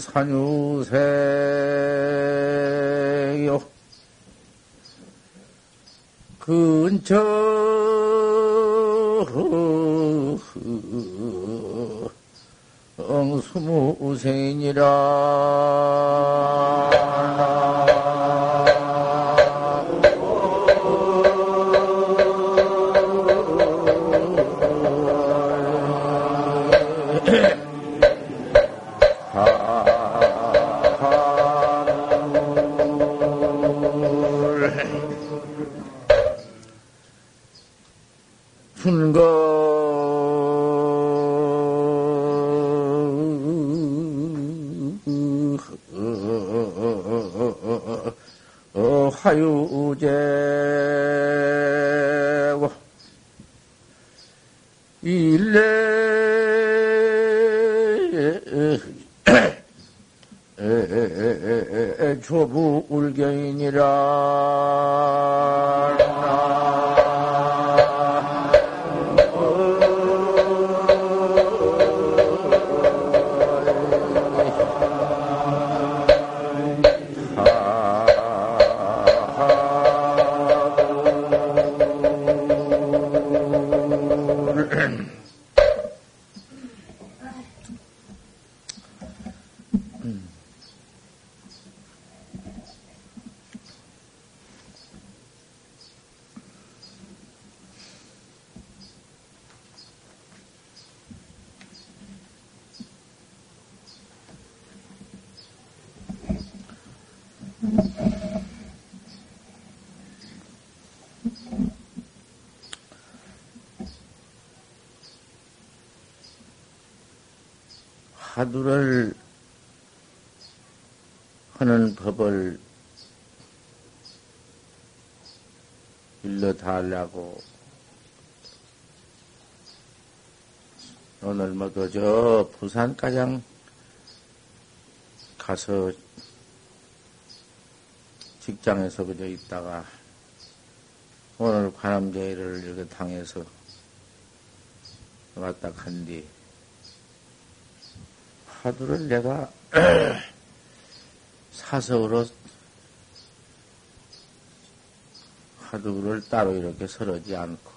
산유세요. 근처 스무생이라 화 화두를 하는 법을 일러 달라고. 오늘 모두 저 부산가장 가서 직장에서 그저 있다가 오늘 관암제의를 이렇게 당해서 왔다 간뒤 화두를 내가 사석으로 화두를 따로 이렇게 서르지 않고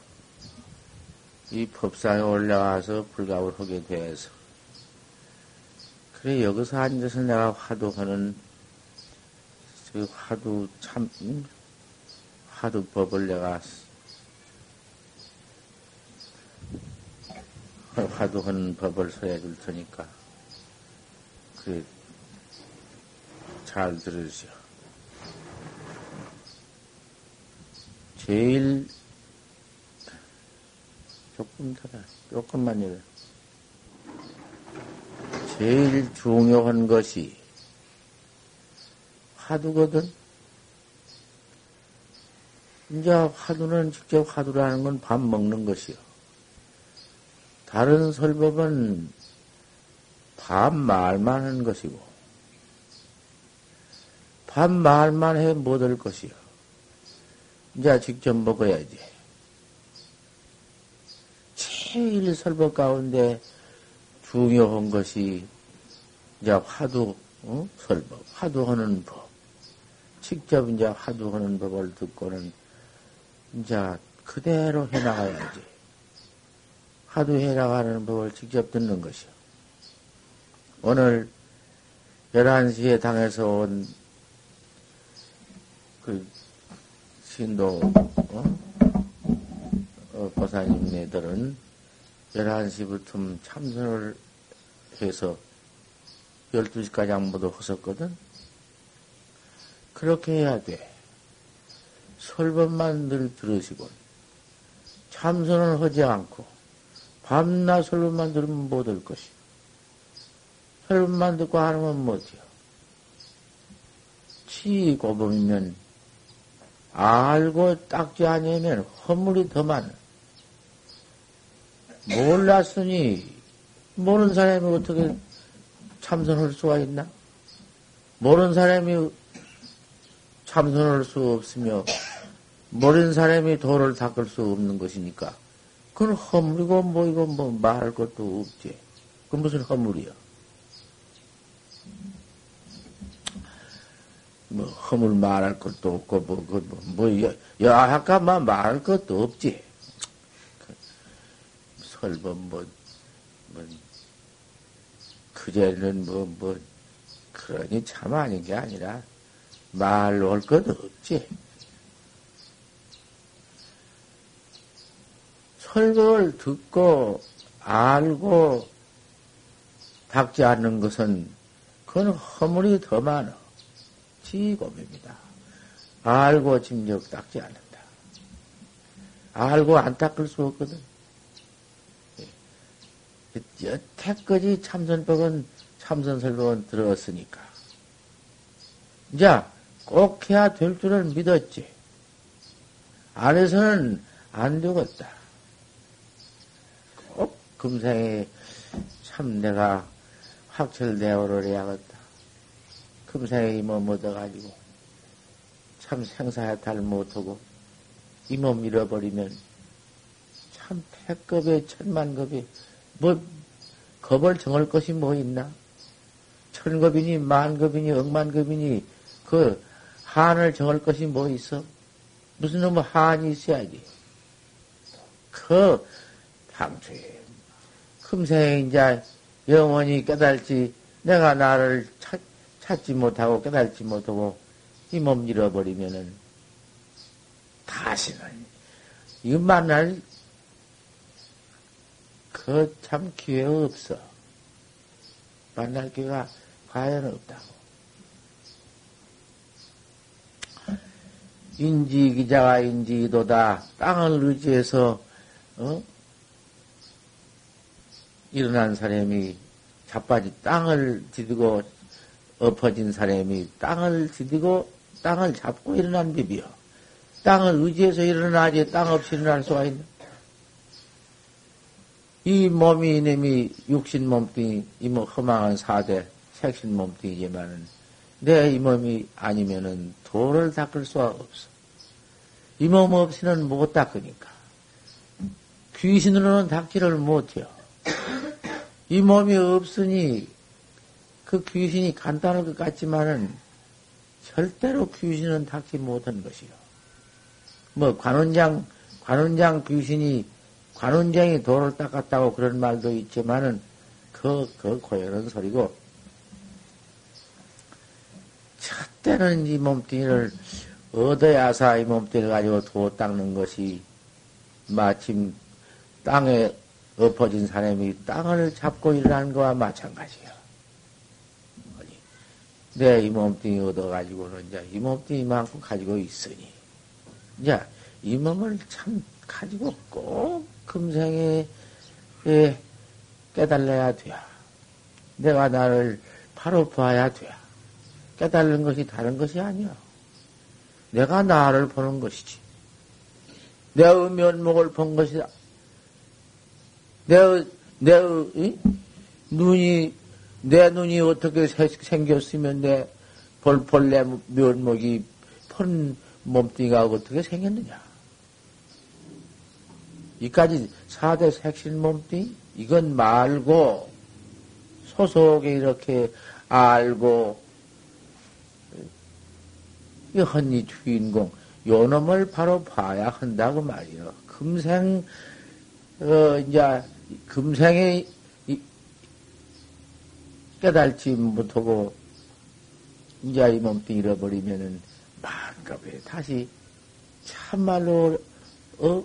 이 법상에 올라와서 불갑을 하게 돼서 그래 여기서 앉아서 내가 화두하는 그 화두 참 화두법을 내가 화두하는 법을 서해 줄 테니까 그, 잘 들으시오. 제일, 조금 더, 조금만 이래. 제일 중요한 것이 화두거든. 이제 화두는 직접 화두라는 건 밥 먹는 것이요. 다른 설법은 밥 말만 하는 것이고, 밥 말만 해 못할 것이요. 이제 직접 먹어야지. 제일 설법 가운데 중요한 것이 이제 화두, 어? 설법, 화두하는 법. 직접 이제 화두하는 법을 듣고는 이제 그대로 해나가야지. 화두해 나가는 법을 직접 듣는 것이요. 오늘 11시에 당에서 온 그 신도, 어? 어, 보사님네들은 11시부터 참선을 해서 12시까지 모두 하셨거든? 그렇게 해야 돼. 설법만 늘 들으시고, 참선을 하지 않고, 밤낮 설법만 들으면 못 할 것이. 설법만 듣고 하는 못해요. 치 고범이면 알고 닦지 아니면 허물이 더 많아. 몰랐으니 모르는 사람이 어떻게 참선할 수가 있나? 모르는 사람이 참선할 수 없으며 모르는 사람이 도를 닦을 수 없는 것이니까. 그건 허물이고 뭐 이거 뭐 말할 것도 없지. 그 무슨 허물이야? 뭐 허물 말할 것도 없고 뭐 그뭐 뭐, 여하까만 말할 것도 없지. 설번 뭐, 뭐 그제는 뭐 뭐 그러니 참 아닌 게 아니라 말로 할 것도 없지. 설법을 듣고 알고 닦지 않는 것은 그건 허물이 더 많아. 지고입니다. 알고 짐력 닦지 않는다. 알고 안 닦을 수 없거든. 여태까지 참선법은 참선설법은 들었으니까. 이제 꼭 해야 될 줄은 믿었지. 안에서는 안 되겠다. 금생에 참 내가 확철대오를 해야겠다. 금생에 이몸 얻어가지고 참 생사해탈 못하고 이몸 잃어버리면 참 패급에 천만급이 뭐 겁을 정할 것이 뭐 있나? 천급이니 만급이니 억만급이니 그 한을 정할 것이 뭐 있어? 무슨 놈의 한이 있어야지. 그 당초에 금세 이제 영원히 깨달지 내가 나를 찾, 찾지 못하고 깨달지 못하고 이 몸 잃어버리면은 다시는 이 만날 그 참 기회 없어. 만날 기회가 과연 없다고. 인지 기자가 인지도다 땅을 의지해서 어? 일어난 사람이 자빠지 땅을 디디고 엎어진 사람이 땅을 디디고 땅을 잡고 일어난 비비요. 땅을 의지해서 일어나지 땅 없이 일어날 수가 있나? 이 몸이 이놈이 육신 몸뚱이, 이뭐 허망한 사대, 색신 몸뚱이지만은 내 이 몸이 아니면은 돌을 닦을 수가 없어. 이 몸 없이는 못 닦으니까. 귀신으로는 닦지를 못해요. 이 몸이 없으니 그 귀신이 간단할 것 같지만은 절대로 귀신은 닦지 못한 것이요. 뭐 관원장 관원장 귀신이 관원장이 돌을 닦았다고 그런 말도 있지만은 그, 그 고연한 소리고 첫 때는 이 몸뚱이를 얻어야사 이 몸뚱이를 가지고 도 닦는 것이 마침 땅에 엎어진 사람이 땅을 잡고 일어나는 거와 마찬가지야. 내 이 몸뚱이 얻어가지고는 이제 이 몸뚱이만큼 가지고 있으니, 이제 이 몸을 참 가지고 꼭 금생에 예, 깨달아야 돼. 내가 나를 바로 봐야 돼. 깨달는 것이 다른 것이 아니야. 내가 나를 보는 것이지. 내 면목을 본 것이다. 내, 내, 이? 눈이, 내 눈이 어떻게 생겼으면 내 볼, 본래 면목이 펀 몸뚱이가 어떻게 생겼느냐. 이까지 사대 색신 몸뚱이? 이건 말고, 소속에 이렇게 알고, 이 헌니 주인공, 요 놈을 바로 봐야 한다고 말이요. 금생, 어, 이제, 금생에 깨달지 못하고 이제 이 몸뚱 잃어버리면은 만급에 다시 참말로 어,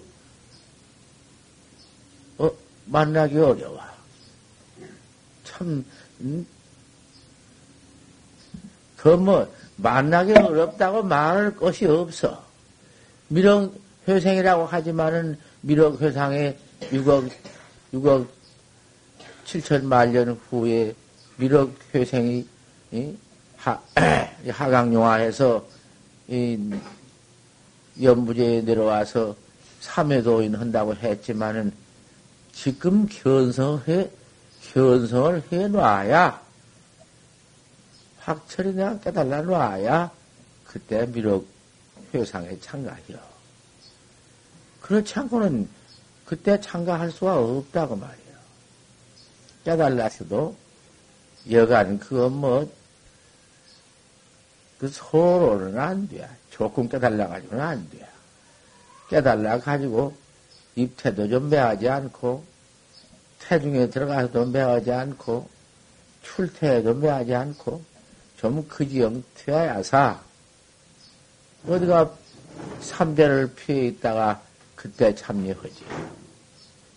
어 만나기 어려워. 참, 음? 그뭐 만나기 어렵다고 말할 것이 없어. 미륵 회생이라고 하지만은 미륵 회상에 6억 6억 7천만 년 후에 미륵 회생이 하, 하강용화해서 연부제에 내려와서 삼회도인 한다고 했지만은 지금 견성해 견성을 해 놔야 확철이 내가 깨달아 놔야 그때 미륵 회상에 참가해요. 그렇지 않고는 그때 참가할 수가 없다고 말이에요. 깨달았어도 여간 그거 뭐, 그 서로는 안 돼. 조금 깨달아가지고는 안 돼. 깨달아가지고 입태도 좀 매하지 않고, 태중에 들어가서도 매하지 않고, 출퇴에도 매하지 않고, 좀 그지영 튀어야사. 어디가 삼대를 피해 있다가 그때 참여하지.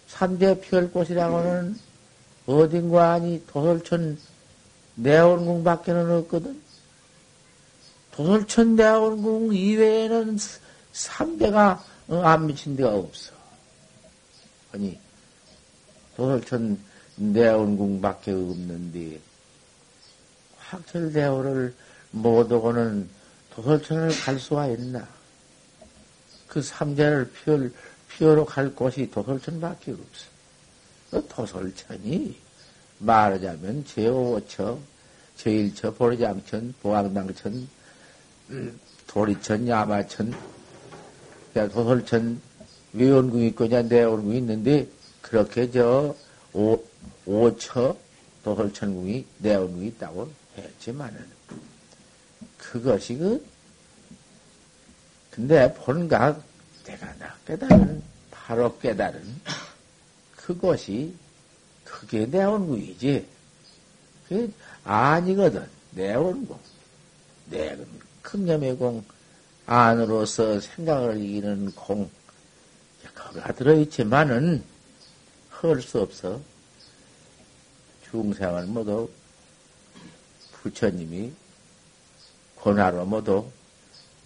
삼대 피할 곳이라고는 어딘가 아니 도솔천 내원궁 밖에는 없거든. 도솔천 내원궁 이외에는 삼대가 어, 안 미친 데가 없어. 아니, 도솔천 내원궁 밖에 없는데, 확철대오를 못 오고는 도솔천을 갈 수가 있나? 그 삼재를 피울, 피우러 갈 곳이 도솔천밖에 없어. 그 도솔천이 말하자면 제5처, 제1처, 보리장천, 보왕당천, 도리천, 야마천, 도솔천 외원궁 있고 내원궁이 있는데 그렇게 저 오, 오처 도솔천궁이 내원궁이 있다고 했지만은 그것이 그 근데 본각 내가 나 깨달은 바로 깨달은 그것이 그게 내 원궁이지. 그게 아니거든. 내 원궁 내 큰념의 공 안으로서 생각을 이기는 공. 거가 들어있지만은 할수 없어. 중생을 모두 부처님이 권하로 모두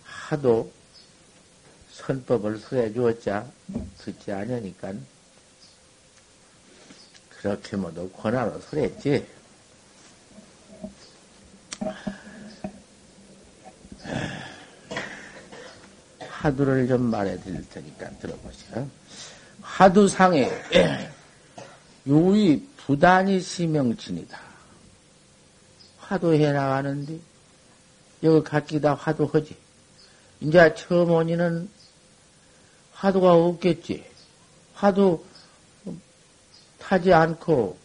하도 선법을 설해 주었자 듣지 않으니까 그렇게 모두 권하로 설했지. 하두를 좀 말해 드릴 테니까 들어보세요. 하두상에 요의 부단히 시명친이다. 화두해 나가는데, 여기 각기 다 화두하지. 이제 처음 오니는 화두가 없겠지. 화두 타지 않고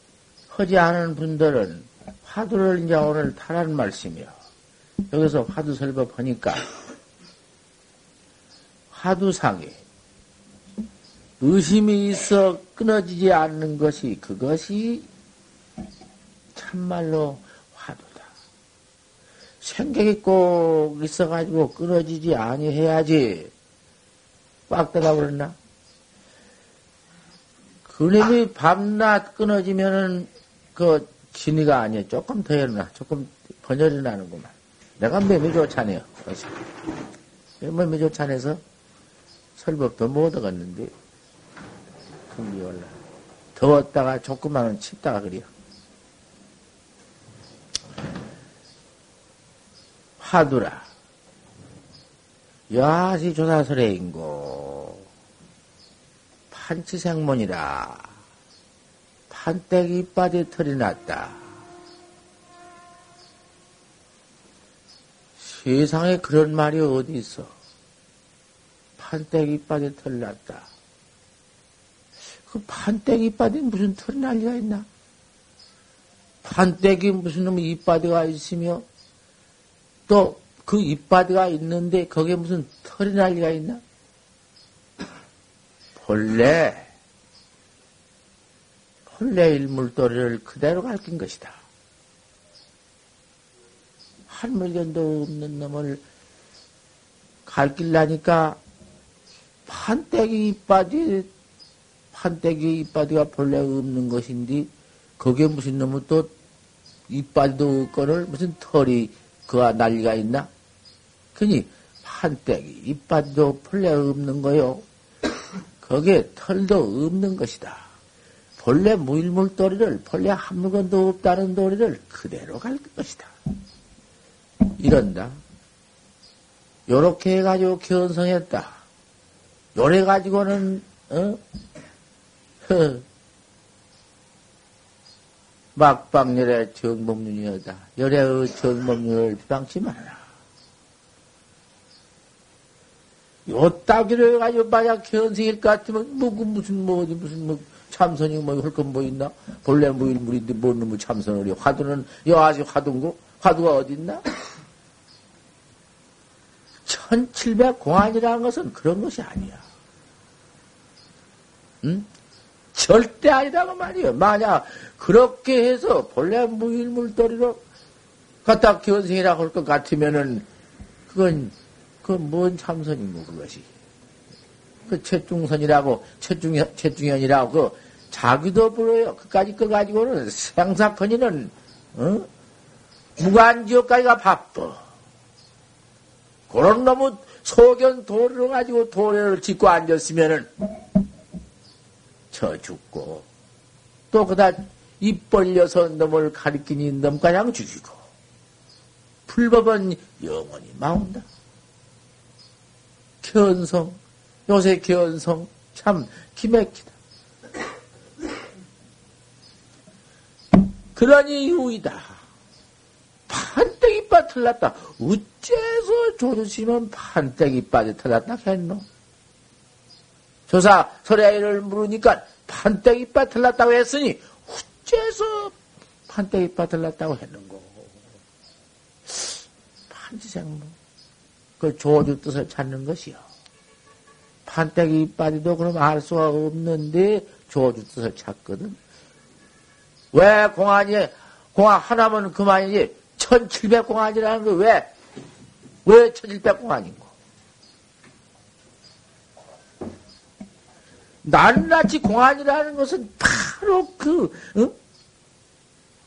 하지 않은 분들은 화두를 이제 오늘 타란 말씀이요. 여기서 화두 설법하니까 화두상에 의심이 있어 끊어지지 않는 것이 그것이 참말로 생각이 꼭 있어가지고 끊어지지 아니해야지. 꽉 닫아버렸나? 그놈이 밤낮 끊어지면은 그 진이가 아니야. 조금 더 일어나. 조금 번열이 나는구만. 내가 매매 좋잖아요. 매매 좋잖아서 설법도 못 얻었는데, 금리 올라. 더웠다가 조금만은 칩다가 그래요. 하두라. 야시 조사설의 인고 판치생문이라 판때기 이빨이 털이 났다. 세상에 그런 말이 어디 있어? 판때기 이빨이 털이 났다. 그 판때기 이빨이 무슨 털이 날 리가 있나? 판때기 무슨 놈 이빨이가 있으며 또 그 이빠디가 있는데 거기에 무슨 털이 날 리가 있나? 본래, 본래 일물도리를 그대로 가르친 것이다. 한 물견도 없는 놈을 가르치려니까 판때기 이빠디, 판때기 이빠디가 본래 없는 것인데 거기에 무슨 놈은 또 이빠디도 없거늘 무슨 털이 그가 난리가 있나? 그니 판때기 이빨도 본래 없는 거요. 거기에 털도 없는 것이다. 본래 무일물 도리를 본래 한 물건도 없다는 도리를 그대로 갈 것이다. 이런다. 요렇게 해가지고 견성했다. 요래 가지고는 어? 막방열의 정법륜이여다. 열의 정법륜을 비방치 마라. 요 요따기로 해가지고 만약 견생일 것 같으면 뭐 그 무슨 뭐 어디 무슨 뭐 참선이 뭐할건뭐 있나? 본래 무일물인데 뭔 놈의 참선을 해? 화두는 여 아직 화두인고 화두가 어디 있나? 1700 공안이라는 것은 그런 것이 아니야. 응? 절대 아니라고 말이요. 만약 그렇게 해서 본래 무일물도리로 갖다 견생이라고 할 것 같으면은 그건 그건 뭔 참선이고 그것이 그 최중선이라고 최중 최중현이라고 그 자기도 불어요. 그까지 거 가지고는 생사건이는 어? 무관지옥까지가 바빠. 그런 놈의 소견 도를 가지고 도래를 짓고 앉았으면은 저 죽고 또 그다 입 벌려서 놈을 가리키니 놈 가량 죽이고 불법은 영원히 마운다. 견성 요새 견성 참 기맥히다. 그런 이유이다. 판때기 빠 틀렸다. 어째서 조주심은 판때기 빠져 틀렸다 했노? 조사 소리아이를 물으니까 판때기 빠 틀렸다고 했으니 어째서 판때기 빠 틀렸다고 했는고? 판지생무. 그 조주 뜻을 찾는 것이요. 판때기 이빠지도 그럼 알 수가 없는데 조주 뜻을 찾거든. 왜 공안이, 공안 하나면 그만이지, 1700 공안이라는 거 왜, 왜 1700 공안인고? 낱낱이 공안이라는 것은 바로 그, 응?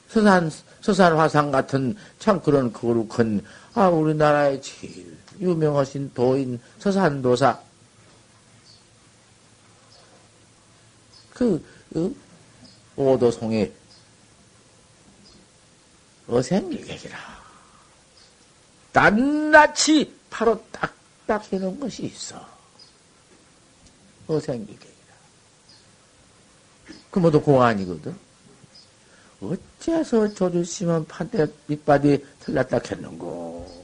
서산, 서산 화상 같은 참 그런 거룩한, 아, 우리나라의 제일 유명하신 도인 서산도사. 그, 응? 오도송에 어생일객이라. 낱낱이 바로 딱딱 해놓은 것이 있어. 어생일객이라. 그 모두 공안이거든. 어째서 조주심은 판때 밑바디 틀렸다 했는고.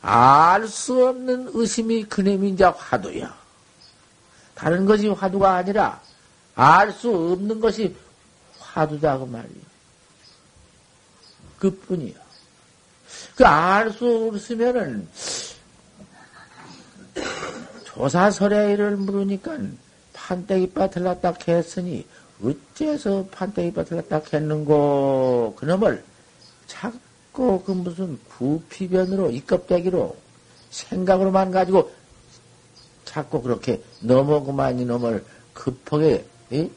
알 수 없는 의심이 이제 화두야. 다른 것이 화두가 아니라 알 수 없는 것이 화두다 그 말이야. 그뿐이야. 그 알 수 없으면은 조사설의를 물으니까 판때기 빠틀렸다 했으니 어째서 판때기 빠틀렸다 했는고 그놈을 자꾸 그 무슨 구피변으로 이껍데기로 생각으로만 가지고 자꾸 그렇게 넘어그만 이놈을 급하게 에?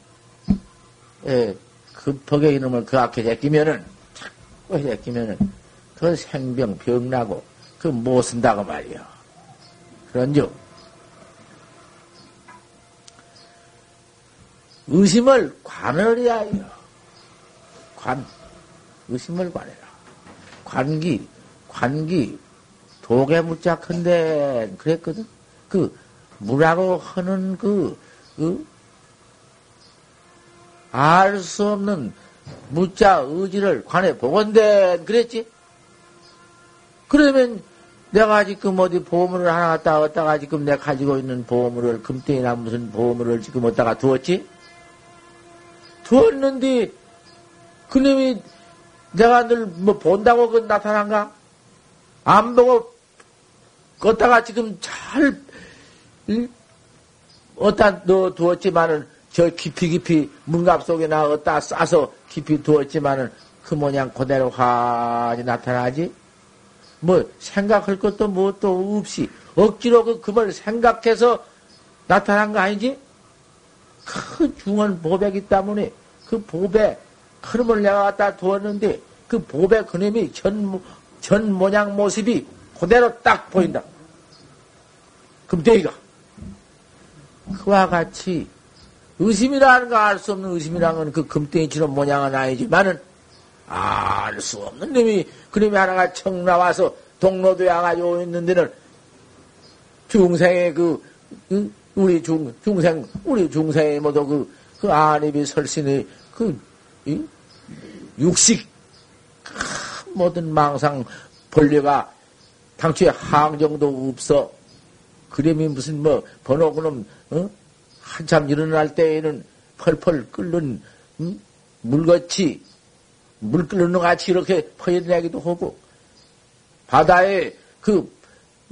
에, 급하게 이놈을 그 앞에 제끼면은 그것에 끼면은 그 생병 병나고 그 못 쓴다고 말이야. 그런즉 의심을 관을 해야 해요. 관 의심을 관해라. 관기 관기 독에 묻자컨대 그랬거든. 그 무라고 하는 그, 그, 알 수 없는 무자 의지를 관해 보건대 그랬지? 그러면 내가 지금 어디 보물을 하나 갖다 얻다가 지금 내가 가지고 있는 보물을 금덩이나 무슨 보물을 지금 얻다가 두었지? 두었는데 그놈이 내가 늘 뭐 본다고 그 나타난가? 안 보고 걷다가 지금 잘 어디다 넣어 두었지만은 저 깊이 깊이 문갑 속에 나었다 싸서 깊이 두었지만은 그 모양 그대로 환히 나타나지? 뭐 생각할 것도 무엇도 없이 억지로 그 금을 생각해서 나타난 거 아니지? 큰 중한 보백이 때문에 그 보백 그놈을 내가 갖다 두었는데 그 보백 그놈이 전, 전 모양 모습이 그대로 딱 보인다. 금대기가. 그와 같이 의심이라는 거 알 수 없는 의심이라는 건 그 금덩이처럼 모양은 아니지만은 알 수 없는 놈이 그놈이 하나가 청 나와서 동로도에 와가지고 있는 데는 중생의 그, 우리 중, 중생, 우리 중생의 모두 그, 그 안입이 설신의 그, 이? 육식, 모든 망상 본래가 당초에 항정도 없어. 그림이 무슨 뭐 번호 그놈 어? 한참 일어날 때에는 펄펄 끓는 음? 물같이 물 끓는 것 같이 이렇게 퍼져나기도 하고 바다에 그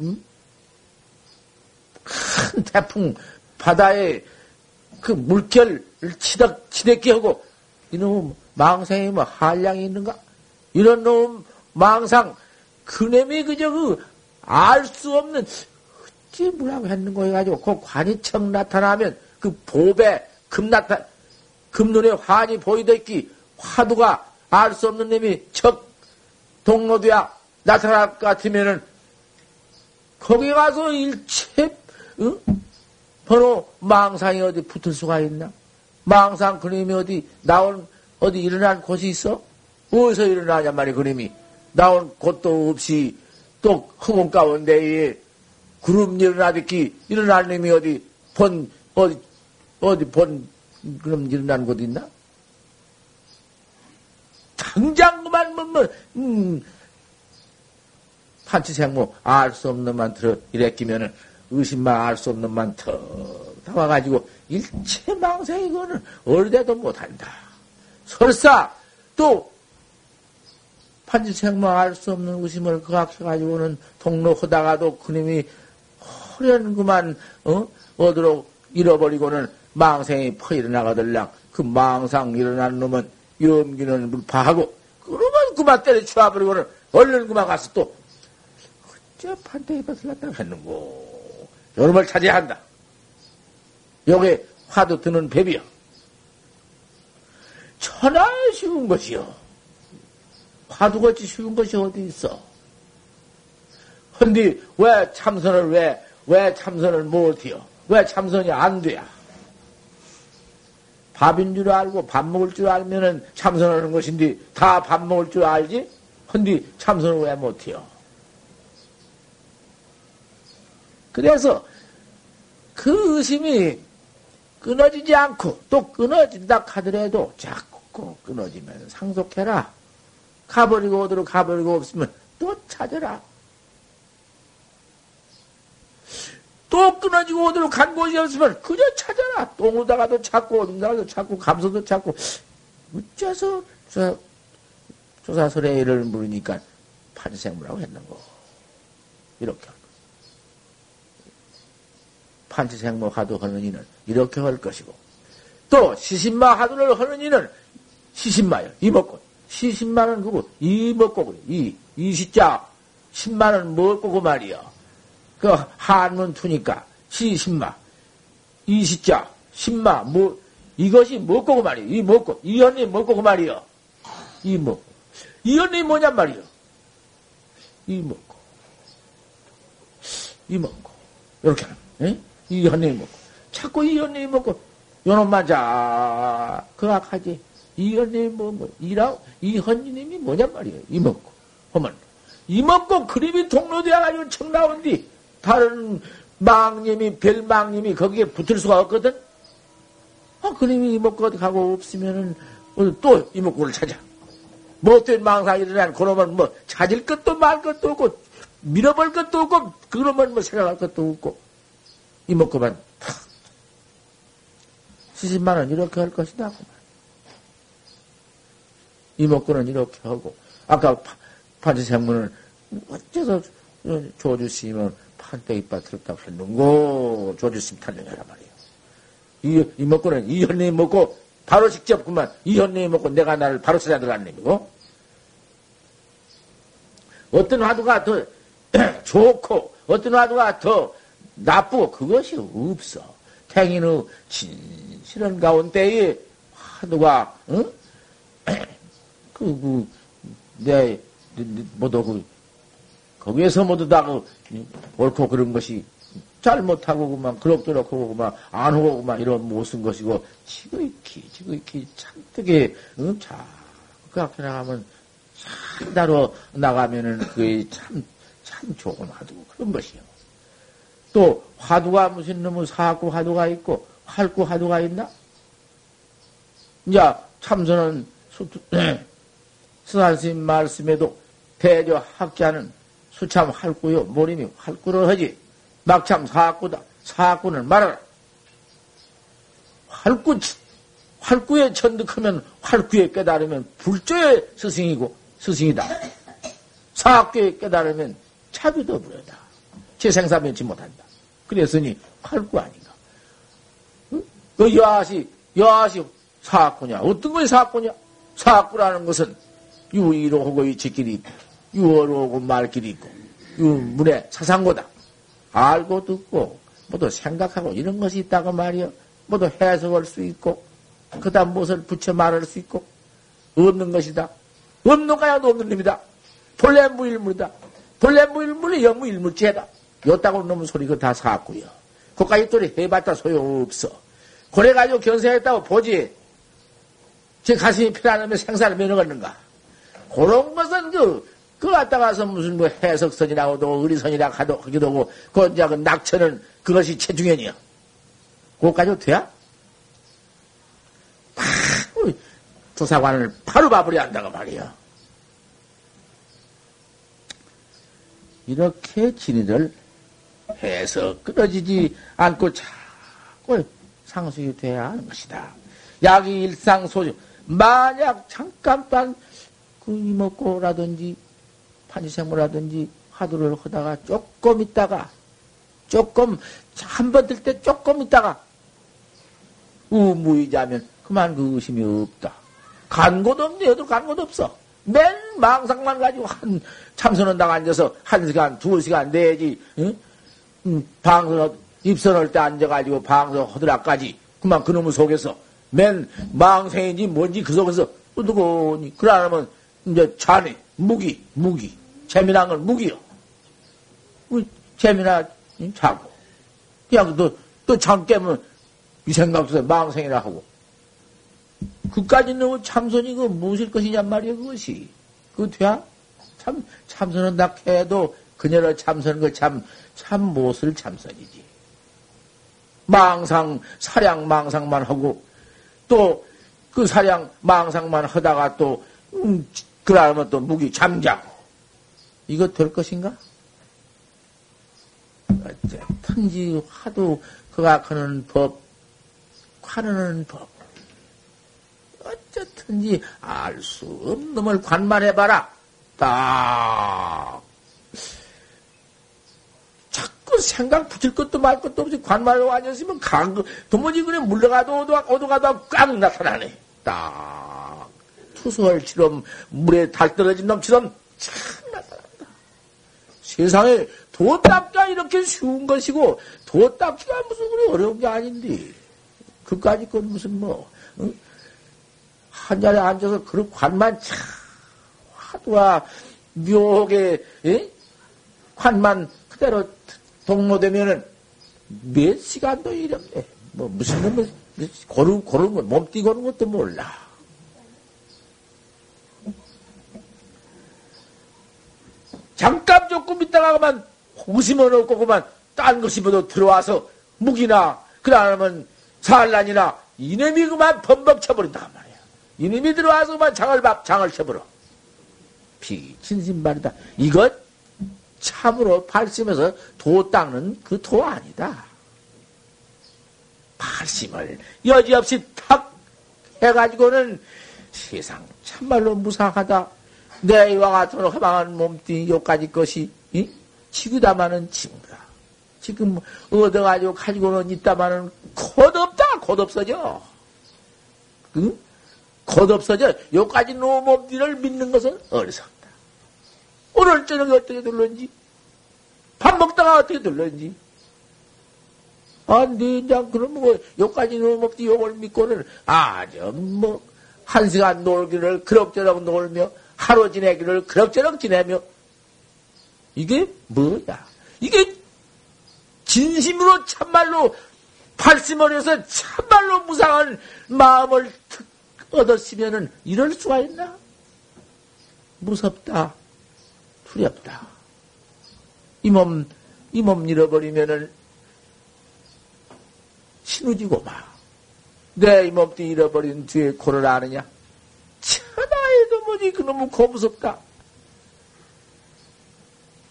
음? 큰 태풍 바다에 그 물결을 치덕 치댔게 하고 이놈 망상이 뭐 한량이 있는가? 이런 놈 망상 그놈이 그저 그 알 수 없는 어찌 뭐라고 했는 거 해가지고 그 관이청 나타나면 그 보배 금 나타 금눈에 환이 보이듯기 화두가 알 수 없는 놈이 척 동로돼야 나타날 것 같으면은 거기 가서 일체 응? 번호 망상이 어디 붙을 수가 있나? 망상 그림이 어디 나온 어디 일어난 곳이 있어? 어디서 일어나냐 말이 그림이 나온 곳도 없이 또 허공 가운데에 구름 일어나듯이 일어날 놈이 어디 본 어디 어디 본 그럼 일어난 곳 있나? 당장 그만 뭐, 뭐 음, 판치생모 알 수 없는 만 들어 이래 끼면은 의심만 알 수 없는 만턱 나와가지고 일체 망상 이거는 어디에도 못한다. 설사 또 판치생모 알수 없는 의심을 그악해가지고는 통로 하다가도 그님이 허련 그만 어 어디로 잃어버리고는 망상이 퍼 일어나가들랑 그 망상 일어난 놈은 염기는 물파하고 그러면 그만 때려치워버리고는 얼른 그만 가서 또 어째 판테이 벗을 갖다 했는고 여름을 차지해야 한다. 요게 화두 드는 배비요. 천하 쉬운 것이요. 화두같이 쉬운 것이 어디 있어? 근데 왜 참선을 왜, 왜 참선을 못해요? 왜 참선이 안 돼야? 밥인 줄 알고 밥 먹을 줄 알면은 참선하는 것인데 다 밥 먹을 줄 알지? 근데 참선을 왜 못해요? 그래서 그 의심이 끊어지지 않고 또 끊어진다 하더라도 자꾸 끊어지면 상속해라. 가버리고 오도록 가버리고 없으면 또 찾아라. 또 끊어지고 오도록 간 곳이 없으면 그저 찾아라. 똥 오다가도 찾고 어딘가도 찾고 감소도 찾고 어째서 저 조사설의를 물으니까 판치생물라고 했는고 이렇게 판치생모 하도 하는 이는 이렇게 할 것이고 또 시신마 하도를 하는 이는 시신마요. 이먹고 시신마는 그거 이먹고 그래. 이 이시자 신마는 먹고 그 말이야 그 한문 투니까 시신마 이시자 신마 뭐 이것이 먹고 그 말이야 이 먹고 이 언니 먹고 그 말이야 이 먹고. 이 언니 뭐냔 말이야 이 먹고. 이 먹고. 이렇게 하는 에? 이 현님이 먹고. 자꾸 이 현님이 먹고. 요놈만 자 그 악하지. 이 현님이 뭐, 뭐 이라 이 헌님이 뭐냔 말이에요. 이 먹고. 하면 이 먹고 그림이 동로되어 가지고 청 나온 뒤 다른 망님이 별망님이 거기에 붙을 수가 없거든. 아 그림이 이 먹고 어디 가고 없으면은 또 이먹고를 찾아. 못된 망상이 일어난 그놈은 뭐 찾을 것도 말 것도 없고 밀어볼 것도 없고 그놈은 뭐 생각할 것도 없고 이먹고만 탁. 70만 원 이렇게 할 것이다. 이먹고는 이렇게 하고, 아까 판지생문을 어째서 조주스님은 판때기밭 들었다고 했는고, 조주스님 탈령해라 말이에요. 이, 이먹고는 이 현님이 먹고, 바로 직접 그만, 이 현님이 먹고 내가 나를 바로 찾아 들어간 놈이고, 어떤 화두가 더 좋고, 어떤 화두가 더 나쁘고 그것이 없어. 태인의 진실한 가운데에 화두가 응? 그, 그, 내, 모두 그, 거기에서 모두 다 그, 옳고 그런 것이 잘못하고 그만, 그럭저럭 하고 그만, 안 하고 그만, 이런 못쓴 것이고, 지그이키, 지그이키, 참되게, 응? 자, 그렇게 나가면, 참, 따로 나가면은 그게 참, 참 화두고 그런 것이요. 또 화두가 무슨 놈의 사구 화두가 있고 활구 화두가 있나? 이제 참선은 수산스님 말씀에도 대저 학자는 수참 활구요 모림이 활구를 하지 막참 사악구다. 사악구는 말하라. 활구, 활구에 천득하면 활구에 깨달으면 불조의 스승이고 스승이다. 사악구에 깨달으면 차비도 부려다. 재생사 면치 못한다. 그랬으니 활구 아닌가. 응? 그 여하시, 여하시 사악구냐? 어떤 것이 사악구냐? 사악구라는 것은 유의로 하고 이치길이 있고, 유어로 하고 말길이 있고, 유문의 사상고다. 알고 듣고, 모두 생각하고 이런 것이 있다고 말이요. 모두 해석할 수 있고, 그 다음 무엇을 붙여 말할 수 있고, 없는 것이다. 없는 가야도 없는 놈이다. 본래 무일물이다. 본래 무일물이 영무일물죄다. 요따고 놈은 소리 그거 다 사고요. 그까지 또 해봤다 소용없어. 그래가지고 견생했다고 보지. 제 가슴이 필요하면 생사를 면허겠는가. 그런 것은 그, 그 갖다 가서 무슨 뭐 해석선이라고도 의리선이라고 하기도 하고, 그 이제 그 낙천은 그것이 최중현이야. 그것까지도 돼야? 바로 조사관을 바로 봐버려 한다고 말이야. 이렇게 진리를 해서 끊어지지 않고 자꾸 상속이 돼야 하는 것이다. 약이 일상소주. 만약 잠깐 또한 그 이먹고라든지 판지생물라든지 화두를 하다가 조금 있다가 조금 한 번 들 때 조금 있다가 우무이자면 그만 그 의심이 없다. 간 곳 없네. 여도 간곳 없어. 맨 망상만 가지고 한 참선원당 앉아서 한 시간, 두 시간 내지 응? 응, 방송 입선할 때 앉아가지고 방송 하더라까지 그만 그놈의 속에서 맨 망생인지 뭔지 그 속에서 어두고니 그러면 이제 자네 무기 무기 재미난 건 무기요. 재미나 자고. 그냥 또또잠 깨면 이 생각도 망생이라 하고. 그까지 너무 참선이 그 무엇일 것이냔 말이야 그것이. 그 돼야? 참 참선은 다 해도 그녀를 참선 그참 참참 무엇을 참선이지 망상 사량 망상만 하고 또 그 사량 망상만 하다가 또 음, 그러면 또 무기 잠자고 이거 될 것인가? 어쨌든지 하도 그가 하는 법, 관하는 법. 어쨌든지 알 수 없는 놈을 관말해봐라. 딱. 자꾸 생각 붙일 것도 말 것도 없이 관말로 앉았으면 강, 도무지 그래 물러가도 오도, 오도 가도 꽉 나타나네. 딱. 투수할처럼 물에 달 떨어진 놈처럼 참 나타난다. 세상에 도 닦기가 이렇게 쉬운 것이고, 도 닦기가 무슨 그리 어려운 게 아닌데. 그까지 건 무슨 뭐, 응? 한 자리에 앉아서 그런 관만 참, 화두와 묘하게, 예? 관만 그대로 동로되면은 몇 시간도 이런데, 뭐, 무슨 놈을, 고르, 고르는 거, 몸띠 고는 것도 몰라. 잠깐 조금 있다가 그만 웃으면 없고 그만 딴 것이 모두 들어와서 무기나 그다음은 산란이나 이놈이 그만 범벅 쳐버린다 말이야. 이놈이 들어와서 그만 장을 밥 장을 쳐버려. 비진심발이다. 이것 참으로 발심해서 도 닦는 그 도 아니다. 발심을 여지없이 탁 해가지고는 세상 참말로 무상하다. 내 이와 같은 허망한 몸뚱이 요까지 것이 이? 지구다마는 지구다. 지금 얻어가지고 가지고는 있다마는 곧 없다. 곧 없어져. 응? 곧 없어져. 요까지 놈 몸뚱이를 믿는 것은 어리석다. 오늘 저녁에 어떻게 들렀는지 밥 먹다가 어떻게 들렀는지 아, 내장 그럼 뭐놈 몸뚱이 요걸 믿고는 아주 뭐 한 시간 놀기를 그럭저럭 놀며 하루 지내기를 그럭저럭 지내며 이게 뭐야? 이게 진심으로 참말로 발심을 해서 참말로 무상한 마음을 얻었으면은 이럴 수가 있나? 무섭다. 두렵다. 이 몸, 이 몸 잃어버리면은 신우지고 마. 내 이 몸도 잃어버린 뒤에 고를 아느냐? 천하에도 뭐지 그놈은 고 무섭다.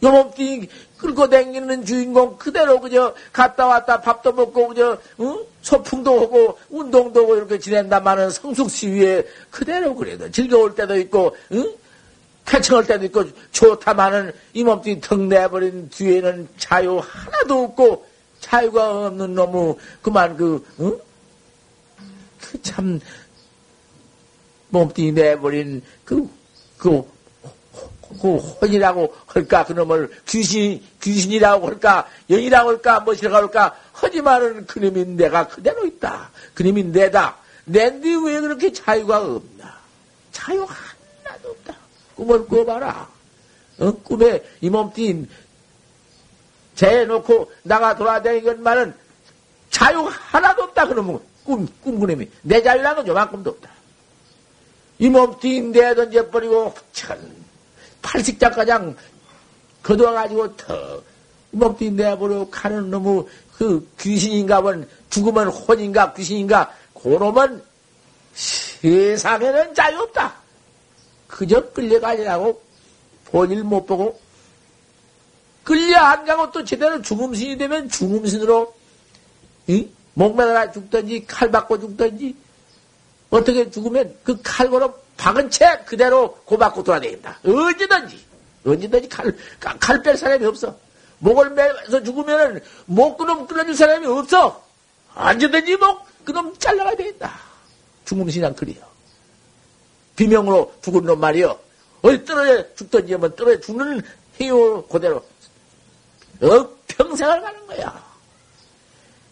요몸띠 끌고 다니는 주인공 그대로 그저 갔다 왔다 밥도 먹고 그저 어? 소풍도 하고 운동도 하고 이렇게 지낸다마는 성숙 시위에 그대로 그래도 즐거울 때도 있고 응? 캐칭할 때도 있고 좋다마는 이 몸뚱이 턱 내버린 뒤에는 자유 하나도 없고 자유가 없는 너무 그만 그 응? 그 참 몸뚱이 내버린 그, 그, 그 혼이라고 할까, 그놈을 귀신, 귀신이라고 할까, 영이라고 할까, 무엇이라고 할까, 하지만은 그놈이 내가 그대로 있다. 그놈이 내다. 낸데 왜 그렇게 자유가 없나? 자유. 꿈을 꿔봐라. 어? 꿈에 이 몸뚱이 재놓고 나가 돌아다니는 것만은 자유 하나도 없다. 그러면 꿈, 꿈그놈이. 내 자유라는 요만큼도 없다. 이 몸뚱이 내던져버리고, 천, 팔식자가장 거두어가지고 더, 이 몸뚱이 내버리고 가는 놈의 그 귀신인가, 본 죽으면 혼인가, 귀신인가, 그놈은 세상에는 자유 없다. 그저 끌려가지라고 본일 못 보고, 끌려 안 가고 또 제대로 죽음신이 되면 죽음신으로, 이? 목매달아 죽든지, 칼 받고 죽든지, 어떻게 죽으면 그 칼고로 박은 채 그대로 고받고 돌아다닌다. 언제든지, 언제든지 칼, 칼 뺄 사람이 없어. 목을 매서 죽으면은 목 그놈 끊어줄 사람이 없어. 언제든지 목 그놈 잘라가야 된다. 죽음신앙 그리요. 비명으로 죽은 놈 말이요. 어디 떨어져 죽든지 하면 떨어져 죽는 해요 그대로. 어, 평생을 가는 거야.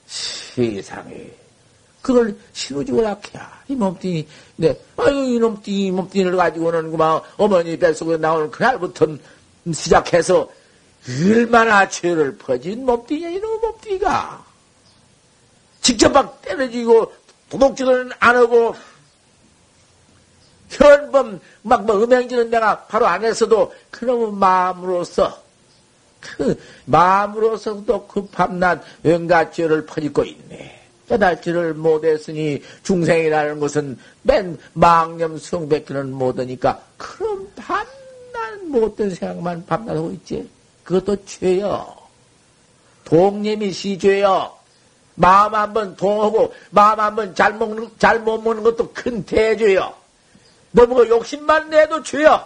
세상에. 그걸 신우지고 약해야. 이 몸뚱이, 네. 아유, 이 몸뚱이, 몸뚱이를 가지고는 그만 어머니 뱃속에 나오는 그날부터 시작해서 얼마나 죄를 퍼진 몸뚱이야, 이놈 몸뚱이가. 직접 막 때려지고, 도둑질은 안 하고, 현범, 막, 뭐, 음행지는 내가 바로 안 했어도, 그놈의 마음으로서, 그, 마음으로서도 그 밤낮 온갖 죄를 퍼짓고 있네. 깨달지를 못했으니 중생이라는 것은 맨 망념 수용백기는 못하니까 그럼 밤낮 못된 생각만 밤낮 하고 있지. 그것도 죄요. 동념이 시죄요. 마음 한번 동하고 마음 한번 잘 먹는 잘 못 먹는 것도 큰 대죄요. 너무 그 욕심만 내도 죄요.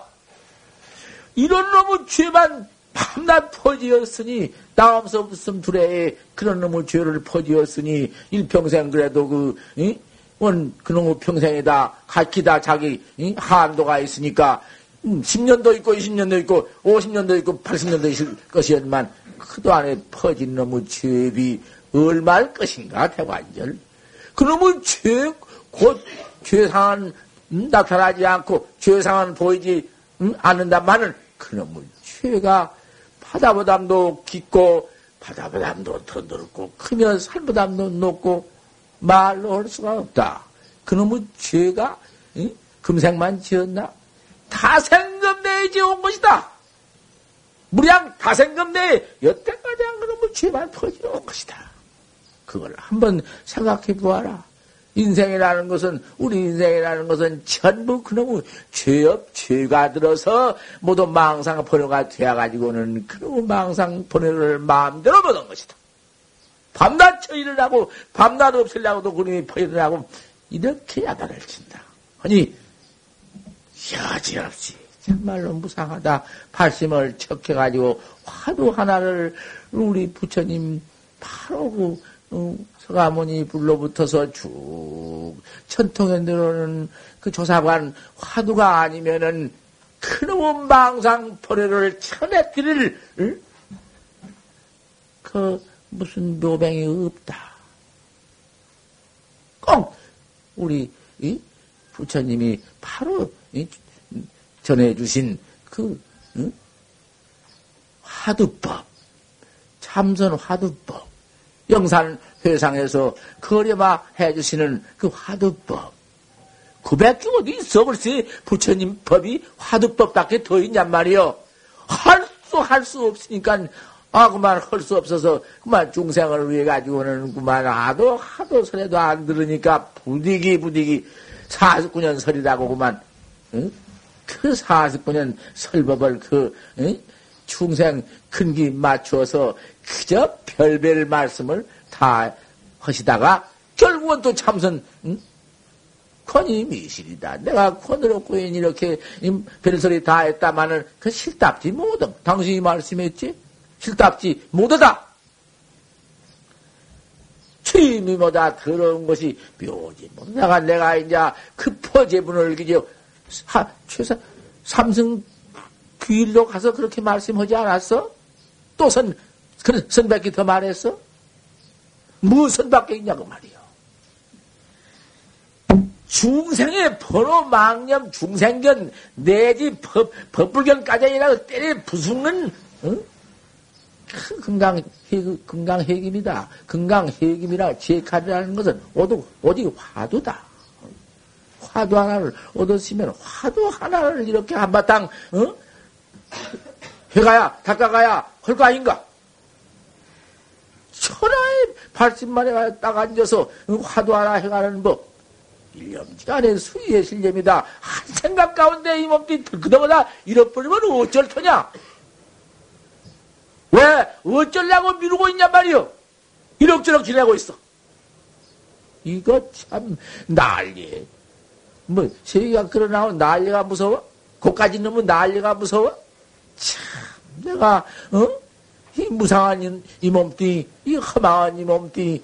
이런 놈의 죄만 밤낮 퍼지었으니 나오면서 없음 두레에 그런 놈의 죄를 퍼지었으니 일평생 그래도 그 이? 원 그놈의 평생에다 가키다 자기 이? 한도가 있으니까 음, 10년도 있고 20년도 있고 50년도 있고 80년도 있을 것이었지만 그도 안에 퍼진 놈의 죄비 얼마일 것인가 대관절 그놈의 죄 곧 죄상은 음, 나타나지 않고 죄상은 보이지 음, 않는다마는 그놈의 죄가 바다보담도 깊고 바다보담도 더 넓고 크면 산보담도 높고 말로 할 수가 없다. 그놈의 죄가 응? 금생만 지었나? 다생금 내에 지은 것이다. 무량 다생금 내에 여태까지 한 그놈의 죄만 터지는 것이다. 그걸 한번 생각해 보아라. 인생이라는 것은 우리 인생이라는 것은 전부 그놈의 죄업 죄가 들어서 모두 망상 번호가 되어가지고는 그놈의 망상 번호를 마음대로 보는 것이다. 밤낮 처일을 하고 밤낮 없으려고도 그놈이 포일을 하고 이렇게 야단을 친다. 아니 여지없이 정말로 무상하다. 팔심을 척해가지고 화두 하나를 우리 부처님 바로 그 어, 서가모니 불로붙어서 쭉 천통에 늘어오는 그 조사관 화두가 아니면은 큰놈 망상 포례를 천에 드릴 응? 그 무슨 묘병이 없다. 꼭 우리 이 부처님이 바로 이 전해주신 그 응? 화두법 참선 화두법 영산 회상에서 거려마 해주시는 그 화두법. 그밖에 어디 있어? 글쎄, 부처님 법이 화두법밖에 더 있냔 말이요. 할 수, 할 수 없으니까, 아, 그만 할 수 없어서, 그만 중생을 위해 가지고는 그만 하도, 하도 설해도 안 들으니까 부디기, 부디기, 49년 설이라고 그만, 응? 그 49년 설법을 그, 응? 충생 근기 맞추어서 그저 별별 말씀을 다 하시다가 결국은 또 참선 응? 권이 미실이다. 내가 권을 얻고 이렇게 별소리 다 했다마는 그 실답지 못함. 당신이 말씀했지? 실답지 못하다. 취미보다 더러운 것이 묘지. 내가, 내가 이제 그 퍼제분을 그저 최소 삼승 귀일로 가서 그렇게 말씀하지 않았어? 또 선, 그 선밖에 더 말했어? 무슨 밖에 있냐고 말이요. 중생의 번호 망념 중생견 내지 법, 법불견까지이라고 때려 부수는 응? 금강 금강 해김이다. 금강 해김이라 제칼이라는 것은 오직, 오직 화두다. 화두 하나를 얻었으면 화두 하나를 이렇게 한바탕 어? 해가야 닦아가야 할거 아닌가? 천하의 발심만에 딱 앉아서 화두 하나 해가는 법. 일념지간의 수위의 실념이다. 한 생각 가운데 이 몸뚱이 그거보다 잃어버리면 어쩔 터냐? 왜 어쩌려고 미루고 있냔 말이요. 이럭저럭 지내고 있어. 이거 참 난리. 뭐 세계가 그러나오 난리가 무서워? 거까지 넣으면 난리가 무서워? 참 내가 어? 이 무상한 이 몸뚱이, 이 허망한 이 몸뚱이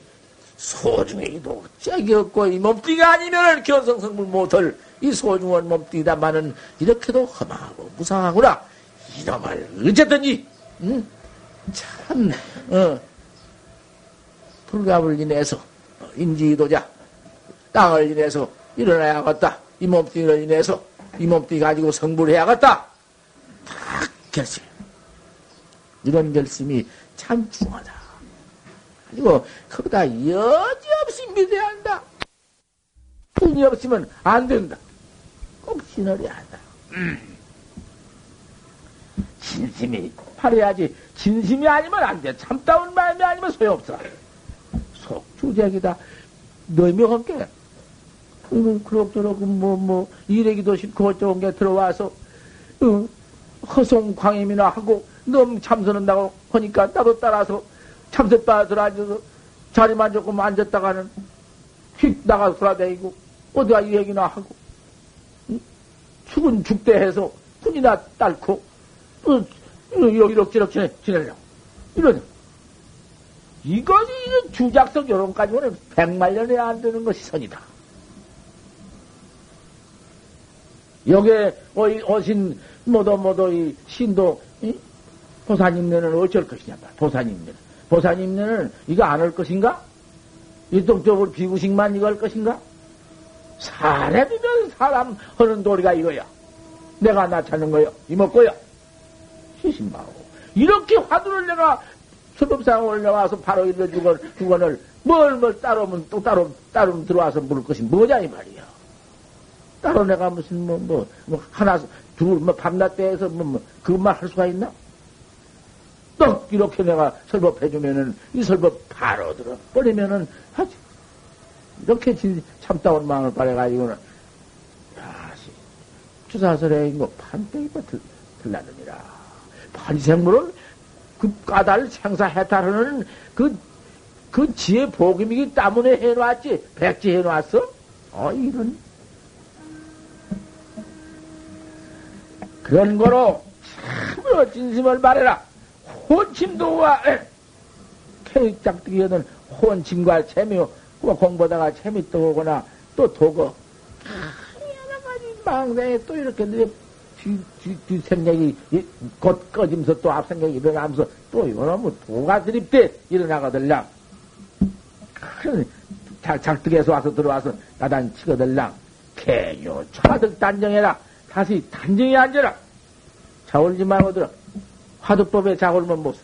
소중하기도 짝이 없고 이 몸뚱이가 아니면은 견성성물 못할 이 소중한 몸뚱이다마는 이렇게도 허망하고 무상하구나. 이놈을 어쨌든지 응? 참, 어, 불갑을 인해서, 인지도자, 땅을 인해서 일어나야겠다. 이 몸뚱이를 인해서, 이 몸뚱이 가지고 성불 해야겠다. 다 결심. 이런 결심이 참 중하다. 그리고, 거기다 여지없이 믿어야 한다. 분이 없으면 안 된다. 꼭 신을해야 한다. 음. 진심이 팔아야지. 진심이 아니면 안 돼. 참다운 마음이 아니면 소용없어. 속 주작이다. 너희명 함께. 그럭저럭 뭐, 뭐, 이래기도 싫고 어쩌고 게 들어와서, 어, 허송 광임이나 하고, 너무 참선한다고 하니까 나도 따라서 참선바 들어앉아서 자리만 조금 앉았다가는 휙 나가서 돌아다니고, 어디가 이 얘기나 하고, 응? 죽은 죽대 해서 훈이나 딸고, 어, 이렇게, 이렇게 지내려고. 이러냐. 이것이 주작석 요런까지는 백만 년에 안 되는 것이 선이다. 여기에 어신 모두 모두 이 신도 이? 보사님네는 어쩔 것이냐 보사님네는 보사님네는 이거 안 할 것인가? 일동적으로 비구식만 이거 할 것인가? 사람이면 사람 하는 도리가 이거야. 내가 나타는 거요. 이먹고요. 시신마오. 이렇게 화두를 내가 수법상 올려와서 바로 일러 주건, 주건을 뭘, 뭘 따로면 또 따로, 따로 들어와서 물을 것이 뭐냐, 이 말이야. 따로 내가 무슨, 뭐, 뭐, 뭐 하나, 둘, 뭐, 밤낮 때에서 뭐, 뭐, 그것만 할 수가 있나? 떡, 이렇게 내가 설법해주면은, 이 설법 바로 들어. 버리면은, 하지. 이렇게 진, 참다운 마음을 바래가지고는, 야, 주사설에 이거 판때기 버틀, 들라느니라. 판생물을 그 까닭을 생사 해탈하는 그, 그 지혜 복임이기 때문에 해놨지. 백지 해놨어? 어, 이런. 그런 거로 참으로 진심을 말해라. 혼침도와 캐릭짝뜨기하는 혼침과 재미, 공부하다가 재밌도 오거나 또 도거. 여러 가지 망상에 또 이렇게 뒤, 뒤, 뒤 생각이 곧 꺼지면서 또 앞 생각이 일어나면서 또 이거는 도가 드립대 일어나거들랑. 작, 작득해서 와서 들어와서 나단 치거들랑. 개요 차득 단정해라. 다시 단정히 앉아라. 자올지 말고 들어. 화두법에 자올면 못.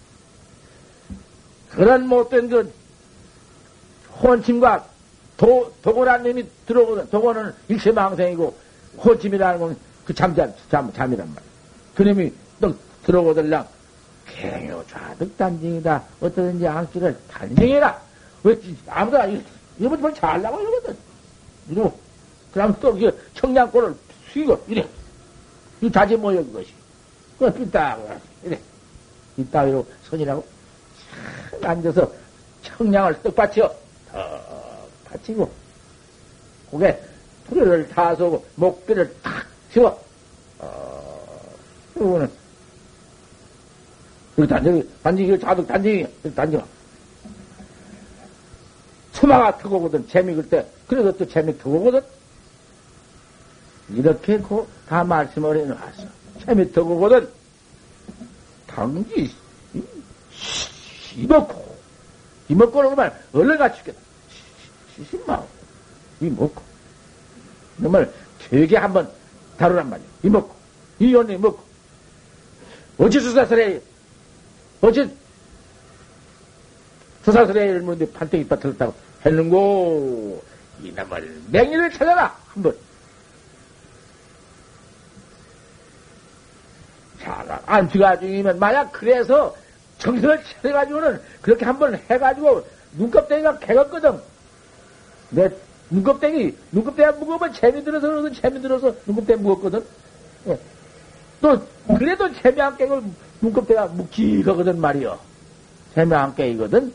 그런 못된 그 혼침과 도, 도고란 놈이 들어오거든. 도고는 일체망생이고, 호침이라는 건 그 잠 잠, 잠, 잠이란 말이야. 그놈이 또 들어오들랑, 갱요 좌득 단정이다. 어떠든지 안기를 단정해라. 왜, 아무도 안, 이거 뭘 잘나고 이러거든. 이러고, 그 다음 또, 그 청량골을 휘고, 이래. 이 자제 모여, 그것이. 그거 삐딱, 이래. 이따위로 손이라고 착 앉아서 청량을 떡 받쳐. 턱 받치고 고개 부려를 다 쏘고 목뼈를 탁 치워 어, 이거는 여기 단정이 단정이 자득 단정이 단정아 수마가 트고거든. 재미글 때. 그래도 또 재미 트고거든 이렇게 다 말씀을 해놓았어. 재미 트고거든. 당지 이먹고 이먹고는 그만 얼른 갖추겠다. 시신마음 이먹고. 정말 되게 한번 다루란 말이야. 이먹고 이 언니 먹고. 어찌 수사설에 어찌 수사설에 일문데 판때기 빠뜨렸다고 했는고? 이놈을 맹이를 찾아라! 한번 안피가 중이면 만약 그래서 정신을 차려가지고는 그렇게 한번 해가지고 눈껍데기가 개었거든. 내 눈껍데기, 눈껍데기가 무거우면 재미 들어서 그러거든, 재미 들어서 눈껍데기 무겁거든. 예. 또, 그래도 재미 안 깨고 눈껍데기가 묵직하거든 말이여. 재미 안 깨이거든.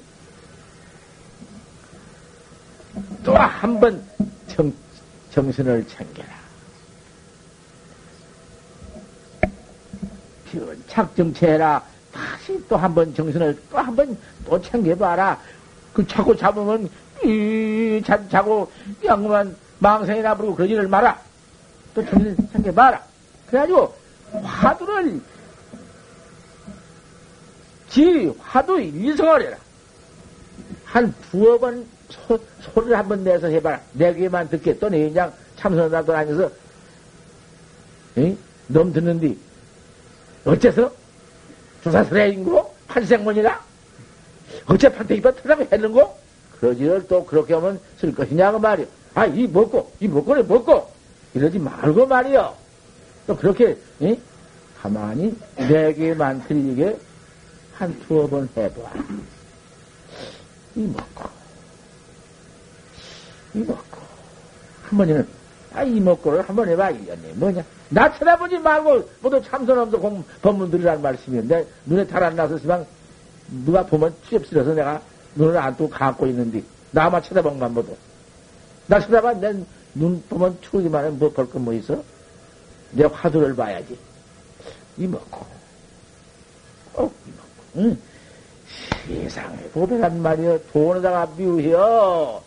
또 한 번 정신을 챙겨라. 착정체라 다시 또 한 번 정신을 또 한 번 또 챙겨봐라. 그 자꾸 잡으면 이 자, 자고 양만 망상이나 부르고 그러지를 마라. 또 정신 챙겨봐라. 그래가지고 화두를 지 화두 일성을 해라. 한 두어 번 소, 소리를 한 번 내서 해봐라. 내 귀에만 내 그냥 참선하다 다녀서 놈 듣는디 어째서? 조사설의 인고? 판생문이라? 어째 판택이만 터다고 했는고? 그러지를 또 그렇게 하면 쓸 것이냐고 말이요. 아, 이 먹고, 이 먹고를 먹고! 이러지 말고 말이요. 또 그렇게, 이? 가만히 내게만 들리게 한 두어 번 해봐. 이 먹고, 이 먹고. 한 번에는, 아, 이 먹고를 한 번 해봐. 이년이 뭐냐? 나 쳐다보지 말고 모두 참선하면서 공, 법문 들으라는 말씀이었는데 눈에 달안 나서 지만 누가 보면 취업스러워서 내가 눈을 안 뜨고 감고 있는데 나만 쳐다본만 모두 나 쳐다봐 내 눈 보면 추우기만 하면 뭐볼 거뭐 있어? 내 화두를 봐야지. 이먹고. 꼭 이먹고. 응. 세상에 보배란 말이여. 돈에다가 미우혀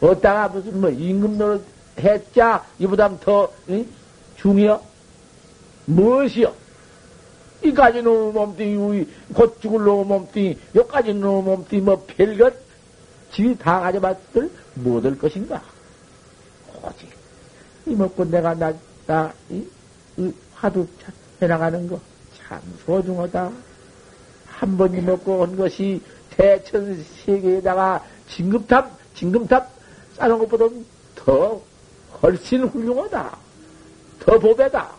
어디다가 무슨 뭐 임금 노릇 했자 이보다 더 응? 중요? 무엇이요? 이까지 놈 몸뚱이, 곧 죽을 놈 몸뚱이, 여기까지 놈 몸뚱이, 뭐, 별것, 집이 다 가져봤을 못할 것인가? 오직, 이 먹고 내가 나, 나, 이, 이 화두 해나가는 거, 참 소중하다. 한 번이 먹고 온 것이 대천 세계에다가 진급탑, 진급탑 싸는 것보다 더 훨씬 훌륭하다. 더 보배다.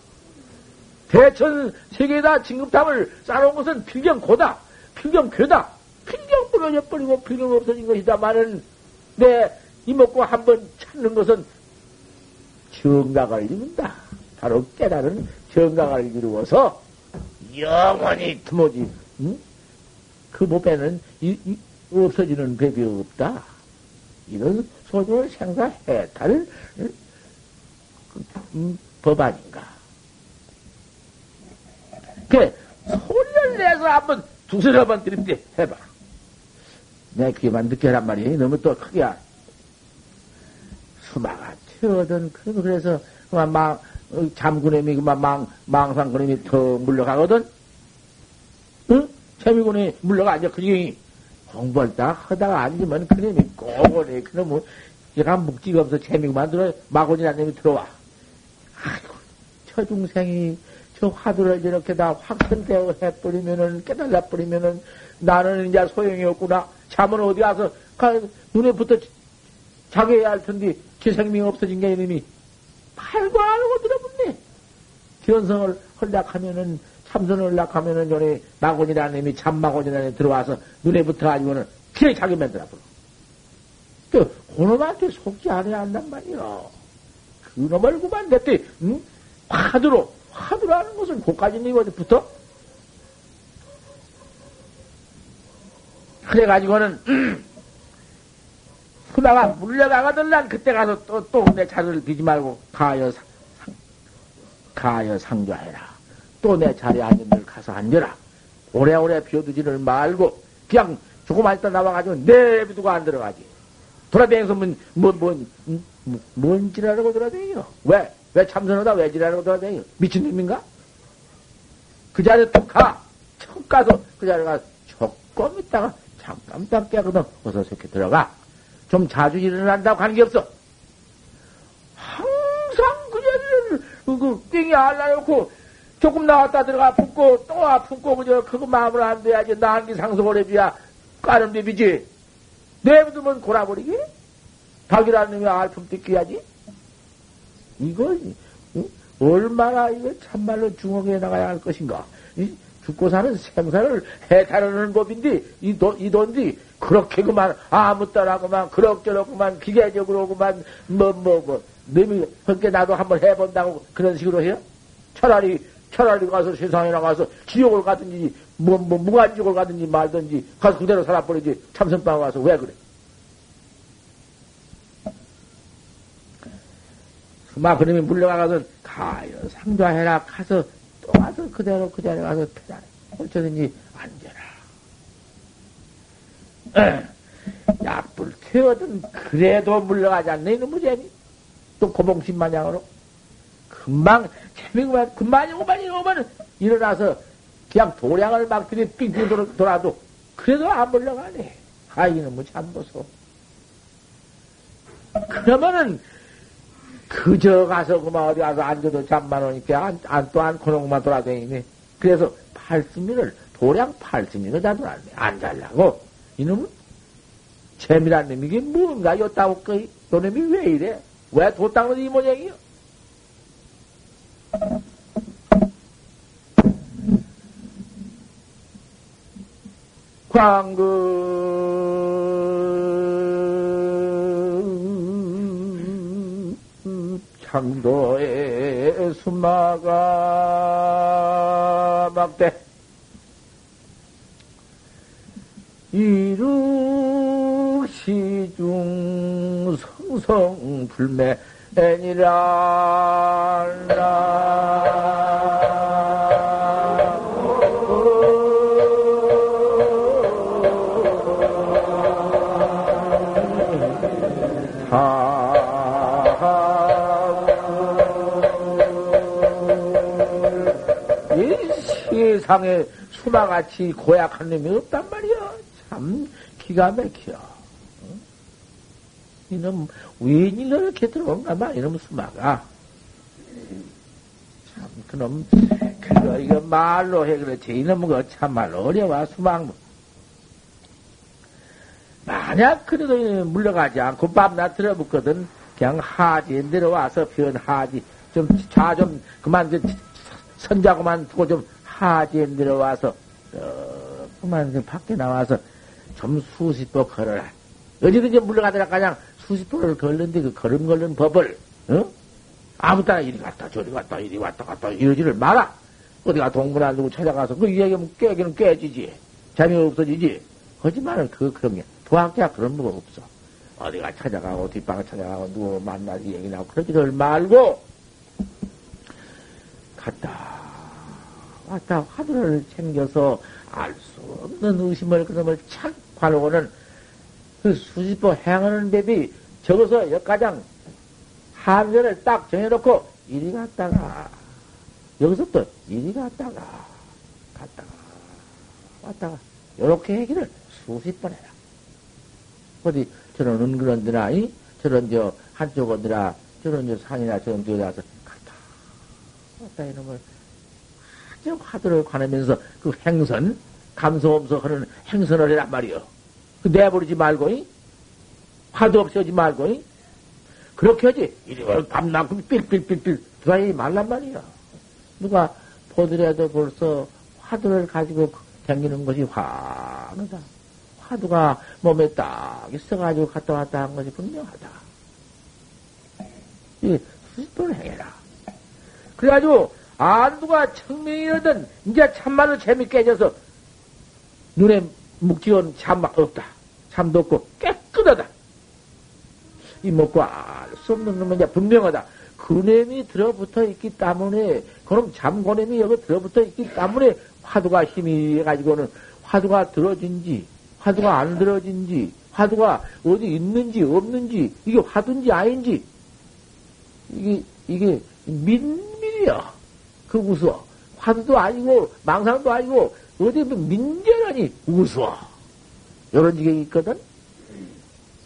대천 세계에다 진급탑을 쌓아놓은 것은 필경 고다. 필경 괴다. 필경 부러져 버리고 필경 없어진 것이다마는 내 이먹고 한번 찾는 것은 정각을 이룬다. 바로 깨달은 정각을 이루어서 영원히 드모지 응? 그 보배는 이, 이, 없어지는 법이 없다. 이런 소중을 생사해탈 음, 법 아닌가. 그, 소리를 내서 한번 두서너 번 들이대 해봐. 내 귀에만 듣게 하란 말이야. 너무 또 크게. 수마가 튀어든, 그래서, 그만 망, 어, 잠구nem이 그만 망, 망상 그nem이 더 물러가거든? 응? 재미군이 물러가 앉아, 그중이 공부할 때 하다가 앉으면 그nem이 꼬고네. 그놈은, 얘가 묵지가 없어 재미구만 들어, 마곤이라는 놈이 들어와. 아이고, 저 중생이 저 화두를 이렇게 다 확선되어 해버리면은, 깨달아버리면은, 나는 이제 소용이 없구나. 잠은 어디 가서, 가, 눈에 붙어 자게야 할 텐데, 제 생명이 없어진 게 이놈이 팔고 알고 들어붙네. 견성을 헐락하면은, 참선을 헐락하면은, 전에 마곤이라는 놈이 참마곤이라는 들어와서 눈에 붙어가지고는, 그래 자기 만들어 버려. 그, 그놈한테 속지 않아야 한단 말이요. 그놈을 구만 냈더니 응? 화두로 화두라는 것은 고까지니 이거부터? 그래가지고는 음, 그다가 물려가거든 난 그때 가서 또 또 내 자리를 비지 말고 가여 상, 가여 상좌해라. 또 내 자리에 앉은 데 가서 앉아라. 오래오래 비워두지를 말고 그냥 조금만 있다 나와가지고 내비두고 안 들어가지. 돌아다니면서 뭐뭐 뭐, 뭐, 뭐 응? 뭔 지랄하고 돌아다니요? 왜? 왜 참선하다 왜 지랄하고 돌아다니요? 미친놈인가? 그 자리에 또 가. 처음 가서 그 자리에 가서 조금 있다가 잠깐 딱 깨거든. 어서 이렇게 들어가. 좀 자주 일어난다고 관계없어. 항상 그 자리를, 그, 그 띵이 알라놓고 조금 나왔다 들어가 붓고 또 아프고 그저 그거 마음을 안 돼야지 난기 상속을 해줘야 까는 비비지. 내비두면 골아버리기? 닭이라는 놈이 알품 뜯겨야지. 이거 얼마나 이거 참말로 중옥에 나가야 할 것인가? 죽고 사는 생사를 해탈하는 법인데 이, 돈, 이 돈디 그렇게 그만 아무 따라고만 그럭저럭 그만 기계적으로 그만 뭐 뭐 뭐 놈이 그렇게 나도 한번 해본다고 그런 식으로 해요? 차라리 차라리 가서 세상에 나가서 지옥을 가든지 뭐, 뭐 무간지옥을 가든지 말든지 가서 그대로 살아버리지 참선방 와서 왜 그래? 막 그놈이 물려가거든 가요. 상좌해라 가서 또 와서 그대로 그 자리에 가서 편안해 어쩌든지 앉아라. 약불 태워든 그래도 물러가지 않네. 이놈의 재미? 또 고봉신 마냥으로? 금방 재미구만 금방이고만 이거만 일어나서 그냥 도량을 막 들이 삥삥 돌아도 그래도 안 물러가네. 아 이놈의 참 보소 그러면은 그저 가서 그만 어디 가서 앉아도 잠만 오니까 안, 안, 또 안, 그놈만 돌아다니네. 그래서 팔스미를, 도량 팔스미를 다 돌아다네. 안 잘라고. 이놈은 재미란 놈이 게 뭔가 요따고 거이, 요 놈이 왜 이래? 왜도 닦는 이 모양이요? 광그 창도에 수마가 막대. 이루 시중 성성 불매니라 세상에 수마같이 고약한 놈이 없단 말이야. 참 기가 막혀. 이놈 웬일로 이렇게 들어온가 봐. 이놈 수마가. 참 그놈 그거 이거 말로 해 그렇지. 이놈은 그 참말로 어려워 수망. 만약 그래도 물러가지 않고 밤낮 들어붙거든 그냥 하지에 내려와서 변 하지 좀자좀 그만 선자고만 두고 좀 하지에 내려와서 어, 그만 밖에 나와서 좀 수십 보 걸어라. 어디든지 물러가더라 그냥 수십 보를 걸는데 그 걸음 걸는 법을 어? 아무 따라 이리 갔다 저리 갔다 이리 왔다 갔다 이러지를 마라. 어디가 동문 안 두고 찾아가서 그 이야기하면 깨기는 깨지지. 재미가 없어지지. 거짓말은 그 그런 게 도학자 그런 법 없어. 어디가 찾아가고 뒷방 찾아가고 누구 만나서 얘기 나고 그러지를 말고 갔다 왔다 화두를 챙겨서 알 수 없는 의심을 그놈을 착 관하고는 그 수십보 행하는 법이 적어서 역가장 한전을 딱 정해놓고 이리 갔다가 여기서 또 이리 갔다가 갔다가 왔다가 요렇게 얘기를 수십 번 해라. 어디 저런 은그런 데나 이? 저런 저 한쪽 어디라 저런 저 산이나 저런 데에 가서 갔다 왔다 이놈을 아주 화두를 관하면서 그 행선, 감소없어 하는 행선을 해란 말이요. 그 내버리지 말고, 이? 화두 없이 하지 말고, 이? 그렇게 하지. 이리 밤낮 삘삘삘삘 들어가지 말란 말이야. 누가 보더라도 벌써 화두를 가지고 다니는 것이 화하다. 화두가 몸에 딱 있어가지고 갔다 왔다 한 것이 분명하다. 이 수습을 해라. 그래가지고 안두가 청명이거든 이제 참말로 재미 깨져서 눈에 묵지원 참 없다. 참도 없고 깨끗하다. 이 먹고 알 수 없는 놈은 이제 분명하다. 그냄이 들어붙어 있기 때문에, 그럼 잠고냄이 여기 들어붙어 있기 때문에 화두가 힘이 해가지고는 화두가 들어진지, 화두가 안 들어진지, 화두가 어디 있는지 없는지, 이게 화두인지 아닌지, 이게, 이게 민밀이야. 그 우스워. 화두도 아니고, 망상도 아니고, 어디 민재라니 우스워. 요런 지경이 있거든?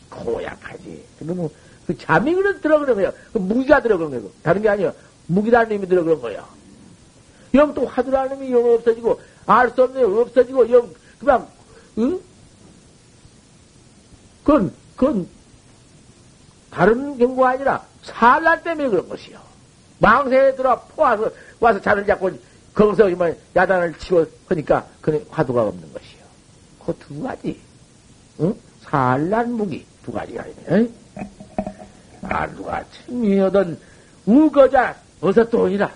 고약하지. 그러면 그 잠이 그래 들어그런 거야. 그 무기가 들어그런 거야. 다른 게 아니야. 무기라는 놈이 들어그런 거야. 영 또 화두라는 놈이 영 없어지고, 알 수 없는 영 없어지고, 영, 그냥, 응? 그건, 그건, 다른 경우가 아니라, 살날 때문에 그런 것이요. 망세에 들어 포와서, 와서 자를 잡고, 거기서 이만 야단을 치고 하니까, 그 화두가 없는 것이요. 그 두 가지. 응? 산란 무기 두 가지가 있네. 아, 누가 참미하던 우거자, 어서 또 오니라.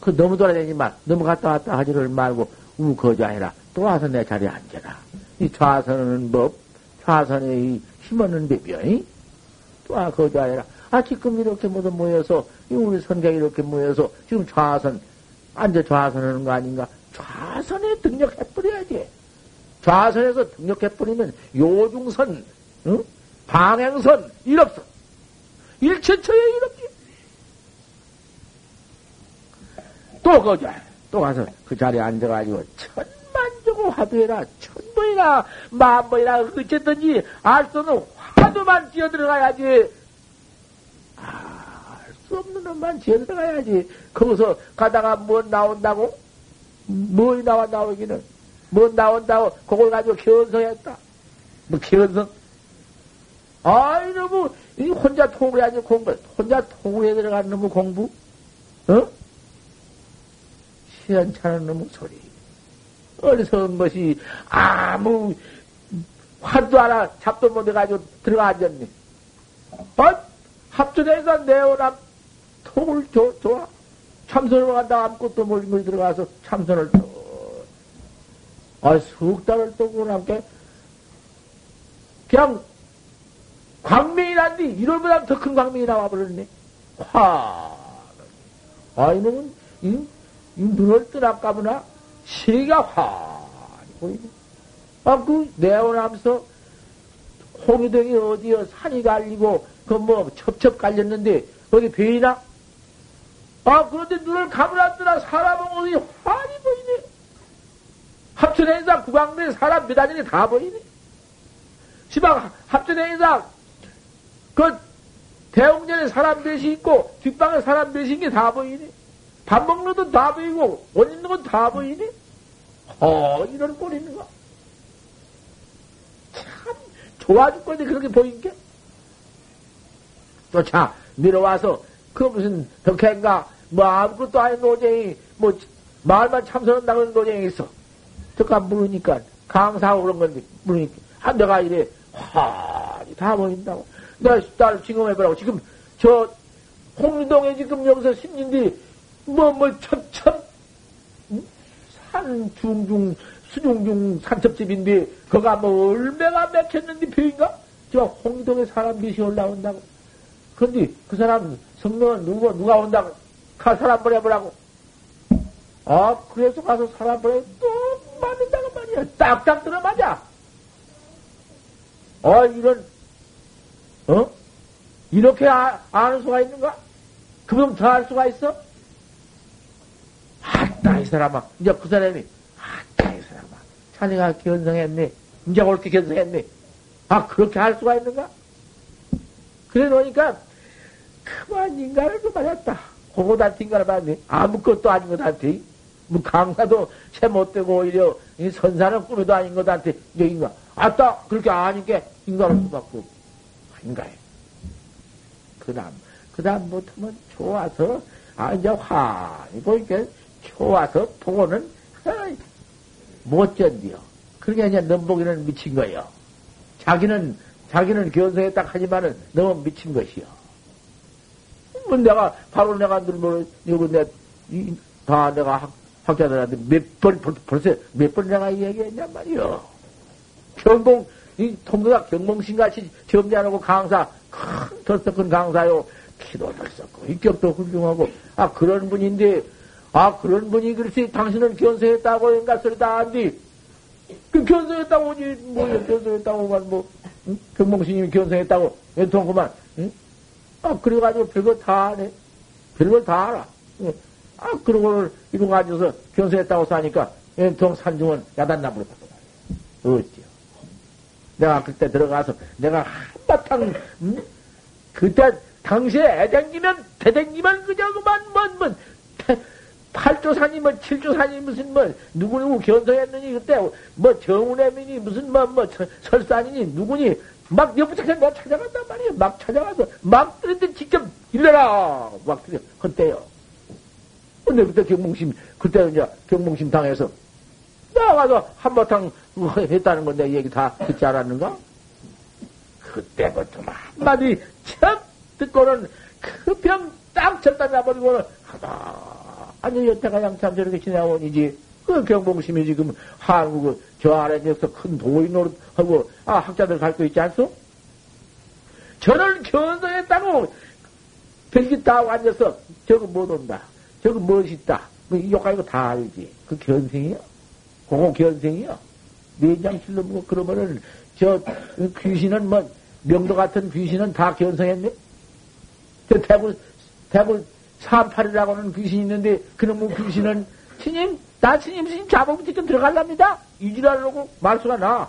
그 너무 돌아다니지 마. 너무 갔다 왔다 하지를 말고 우거자 해라. 또 와서 내 자리에 앉아라. 이 좌선은 법, 좌선의 이 힘없는 법이야. 또 와, 거자 해라. 아, 지금 이렇게 모두 모여서, 우리 선객이 이렇게 모여서 지금 좌선, 앉아 좌선 하는 거 아닌가? 좌선에 등력해버려야지. 좌선에서 등력해버리면 요중선, 응? 방행선, 일 없어. 일체처에 이렇게. 또 거자. 또 가서 그 자리에 앉아가지고 천만조고 화두해라. 천번이나 만번이나 어쨌든지 알수 없는 화두만 뛰어 들어가야지. 알 수 없는 놈만 뛰어 들어가야지. 거기서 가다가 뭐 나온다고? 뭐 나와 나오기는? 뭐 나온다고 그걸 가지고 견성했다. 뭐 견성? 아이 너무 혼자 통해야지 공부. 혼자 통해 들어가는 놈의 공부? 어? 시원찮은 놈의 소리. 어리석은 것이 아무 화도 하나 잡도 못해가지고 들어가 앉았네. 어? 합전해서 내어남 통을 줘, 좋아. 참선을 간다 아무것도 모르고 들어가서 참선을 또. 아, 석 달을 떠고 남게 그냥 광명이 난디 1월보다 더 큰 광명이 나와버렸네. 화. 아, 이놈은 이, 이 눈을 뜨나까보나 시가 환히 보이네. 아, 그 내원하면서 홍유동이 어디여 산이 갈리고 그 뭐 첩첩 갈렸는데 어디 베이나? 아, 그런데 눈을 감으라더라 사람은 어디 환히 보이네. 합천행사 구강면 사람 몇아년이 다 보이네. 시방 합천행사 그 대웅전에 사람 몇이 있고 뒷방에 사람 몇인 게다 보이네. 밥 먹는 것도 다 보이고 옷 입는 건다 보이네. 어 이런 꼴 있는가? 참 좋아 죽겠네 그렇게 보인 게. 또자 내려와서 그 무슨 덕행가 뭐 아무것도 아닌 노쟁이 뭐 말만 참선한다고 하는 노쟁이 있어. 저가 물으니까 강사하고 그런 건데 물으니까 한 내가 이래 화이 다 보인다고. 내가 딸 지금 해보라고. 지금 저 홍동에 지금 여기서 심진디 뭐뭐 첩첩 산 중중 수중중 산첩집인데 거가 뭐 얼마나 맥혔는데 표인가? 저 홍동에 사람 몇이 올라온다고. 그런데 그 사람 성명은 누가 누가 온다고? 가 사람 보내보라고. 아 그래서 가서 사람 보내 또 맞는다고 말이야. 딱딱 들어맞아. 어 이런 어? 이렇게 아, 아는 수가 있는가? 그럼 더 알 수가 있어? 아따, 이 사람아. 이제 그 사람이. 자네가 견성했네. 이제 옳게 견성했네. 아, 그렇게 할 수가 있는가? 그래 놓으니까, 그만 인간을 그만했다. 그거한테 인간을 받네. 아무것도 아닌 것한테. 뭐, 강사도 채 못되고, 오히려, 이 선사는 꾸미도 아닌 것한테, 이제 인간. 아따, 그렇게 아니까 인간을 수밖에 인가해. 그 다음, 그 다음 부터는 좋아서, 아, 이제 환히 보니까 좋아서 보고는, 못 견디요. 그러니까 이제 넘보기는 미친 거예요. 자기는, 자기는 견성했다 하지만은 너무 미친 것이요. 뭐 내가, 바로 내가 늘, 이거 내, 이, 다 내가 학, 학자들한테 몇 번, 벌써 몇 번 내가 얘기했냔 말이요. 경봉, 이 통도가 경봉신같이 점잖하고 강사, 큰, 덜썩 큰 강사요. 키도 덜썩고, 인격도 훌륭하고, 아, 그런 분인데, 아, 그런 분이 그렇지, 당신은 견성했다고 인가 소리다 한디, 그 견성했다고, 오지, 뭐, 견성했다고, 뭐, 응? 경봉신님이 견성했다고, 연통 그만, 응? 아, 그래가지고 별거 다 하네. 별걸 다 알아. 응? 아, 그러고 이러고 앉아서 견성했다고 사니까, 연통 산중은 야단나무로 바꿔. 어찌요. 내가 그때 들어가서, 내가 한바탕, 응? 그때, 당시에 애댕기면, 대댕기면 그저 그만, 뭐, 뭐, 팔조산이 뭐, 칠조산이 무슨 뭐, 누구누구 견성했느니, 그때, 뭐, 정운애민이 무슨 뭐, 뭐, 설산이니, 누구니, 막 옆부터 내가 찾아간단 말이에요. 막 찾아가서, 막 그런데 직접 일러라! 막 그래, 그때요. 근데 그때 경봉심, 그때 이제 경봉심 당해서, 나가서 한바탕 했다는 건데 얘기 다 듣지 않았는가? 그때부터 한마디 척 듣고는 그병딱 절단 나버리고는 하다. 아니, 여태가 양참 저렇게 지내온이지. 그 경봉심이 지금 한국 저 아래 지역서 큰 도의 노릇하고, 아, 학자들 갈거 있지 않소? 저를 견성했다고 별기 다 앉아서 저거 못 온다. 저거 멋있다. 뭐, 욕하는 거다 알지. 그 견생이요. 그거 견생이요. 내장실로 뭐, 그러면은, 저 귀신은 뭐, 명도 같은 귀신은 다 견성했네? 저 대구, 대구 삼팔이라고는 귀신이 있는데, 그놈의 귀신은, 스님, 나 스님, 스님 자복부 지금 들어갈랍니다. 이지라려고 말수가 나.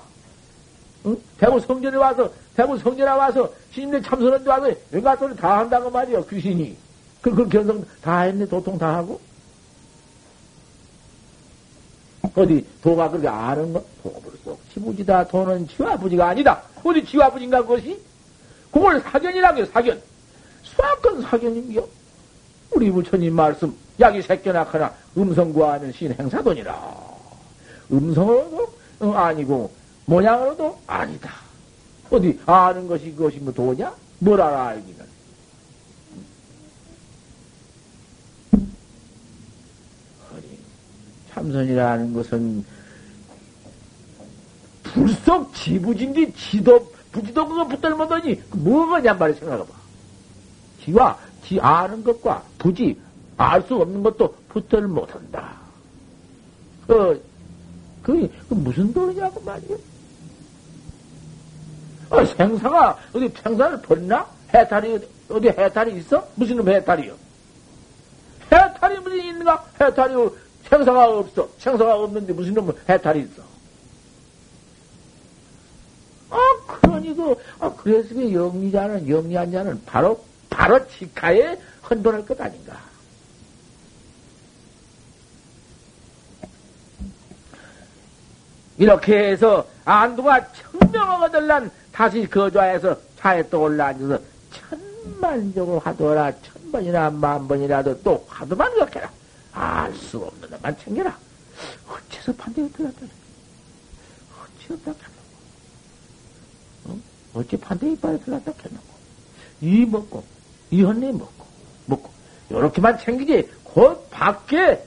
응? 대구 성전에 와서, 대구 성전에 와서, 스님들 참선원데 와서, 연가 소리 다 한다고 말이요, 귀신이. 그, 그 견성 다 했네, 도통 다 하고. 어디, 도가 그렇게 아는 거? 도가 벌써 지부지다. 도는 지와부지가 아니다. 어디 지와부지인가, 그것이? 그걸 사견이라고 해요, 사견. 수학은 사견인겨? 우리 부처님 말씀, 약이 새겨나거나 음성 구하는 신행사돈이라. 음성으로도 아니고, 모양으로도 아니다. 어디 아는 것이 그것이 뭐 도냐? 뭘 알아 알기는. 참선이라는 것은 불속 지부진디 지도 부지도 그거 붙들면더니 뭐가냔 말이야 생각해봐. 지와 지 아는 것과 부지 알 수 없는 것도 붙들 못한다. 어, 그, 그 무슨 도리냐고 말이야. 어, 생사가 어디 생사를 버리나? 해탈이 어디 해탈이 있어? 무슨 놈 해탈이요? 해탈이 무슨 있는가? 해탈이 생사가 없어. 생사가 없는데 무슨 놈 해탈이 있어? 아, 그러니 그, 아, 그래서 그 영리자는, 영리한 자는 바로, 바로 직하에 헌돈할 것 아닌가. 이렇게 해서 안두가 청명하고 들란 다시 거좌에서 차에 또 올라앉아서 천만적으로 하더라 천번이나 만번이라도 또 하도만 그렇게라. 알 수 없는 것만 챙겨라. 어째서 판대가 들었다. 어찌 없다 캐놓고. 어? 어찌 판대 이빨에 들었다 캐놓고. 이 먹고 이 헌내 먹고 먹고 요렇게만 챙기지 곧 밖에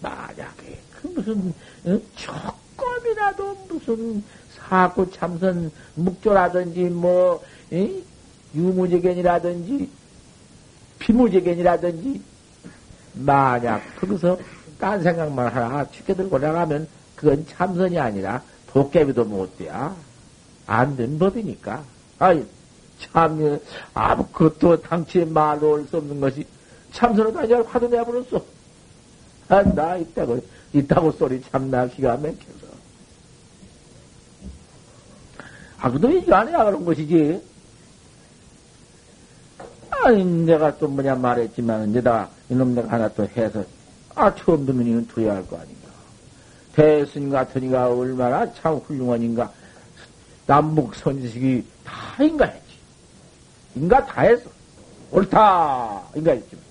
만약에 그 무슨 어? 조금이라도 무슨 사고 참선 묵조라든지 뭐 에? 유무제견이라든지 피무제견이라든지 만약 거기서 딴 생각만 하나 쉽게 들고 나가면 그건 참선이 아니라 도깨비도 못 돼야 안 된 법이니까 아이 참 아무것도 당치에 말로 올 수 없는 것이 참선은 아니라 화도 내버렸어 아, 나 있다고 있다고 소리 참나 기가 막혀서 아, 그도 이게 아니라 그런 것이지. 아니, 내가 또 뭐냐 말했지만, 내가 이놈 내가 하나 또 해서, 아, 처음 듣는 이는 두어야 할 거 아닌가. 대스님 같으니까 얼마나 참 훌륭한 인가. 남북 선지식이 다 인가 했지. 인가 다 했어. 옳다. 인가 했지만.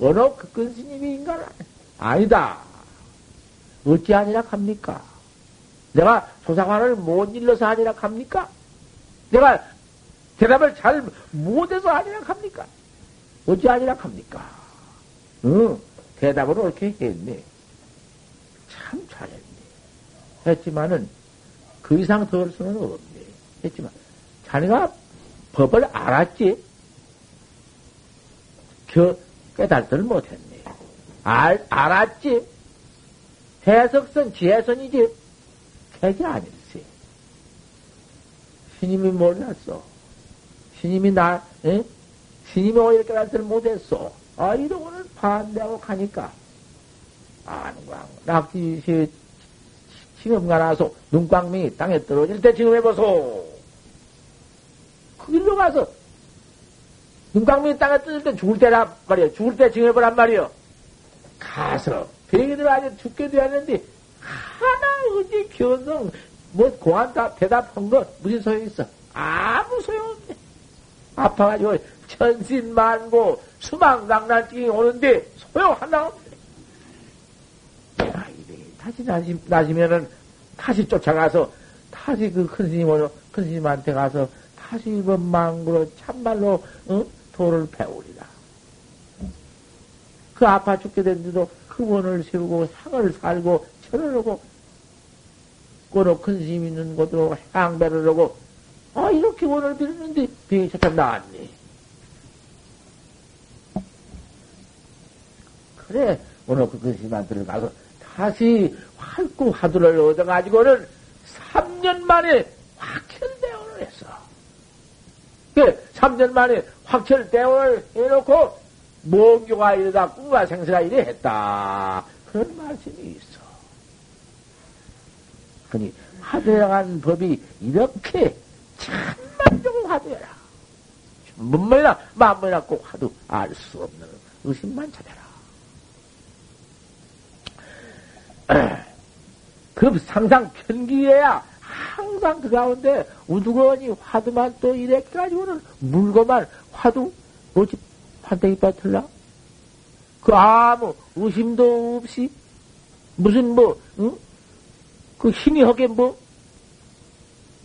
어느 그큰 스님이 인가를 아니다. 어찌 아니라 합니까? 내가 소상화를 못 일러서 아니라 합니까? 내가 대답을 잘 못해서 아니라 합니까? 어찌 아니라 합니까? 응, 대답을 옳게 했네. 참 잘했네. 했지만은, 그 이상 더 할 수는 없네. 했지만, 자네가 법을 알았지? 겨, 깨달지를 못했네. 알, 알았지? 해석선, 지혜선이지? 핵이 아닐세. 신임이 몰랐어. 신임이 나, 에? 신임이 오히려 깨달지를 못했어. 아, 이러고는 반대하고 가니까. 안광, 낙지시, 지금 가나서 눈광명이 땅에 떨어질 때 지금 해보소. 그 길로 가서 눈광명이 땅에 떨어질 때 죽을 때란 말이야. 죽을 때 지금 해보란 말이야. 가서 베개들 아주 죽게 되었는데 하나 어디 견성 뭐 공안 다 대답한 거 무슨 소용 있어? 아무 소용 없네. 아파가지고 천신만고 수망강난증이 오는데 소용 하나 없네. 야, 이래 다시 나시, 나시면은 다시 쫓아가서 다시 그 큰 스님 오려 큰 스님한테 가서 이번 망구로 참말로 어? 도를 배우리라. 그 아파 죽게 됐는데도 그 원을 세우고 상을 살고 철을 하고 꼬로 큰 스님 있는 곳으로 향배를 하고 아 이렇게 원을 빌었는데 병이 차차 나왔네. 그래 오늘 그 스님한테 가서 다시 활구 화두를 얻어가지고는 3년 만에 확철대원을 했어. 그 3년 만에 확철 대원을 해놓고 모교가 이러다 꿈과 생사가 이래 했다. 그런 말씀이 있어. 그니 화두에간 법이 이렇게 참만종 화두여라. 문문이나 만문이나 꼭 화두 알 수 없는 의심만 찾아라. 그 상상 편기에야 항상 그 가운데 우두거니 화두만 또 이래 가지고는 물고만 화두 뭐지 판때기 빠틀라? 그 아무 의심도 없이 무슨 뭐 응? 그 힘이 허게 뭐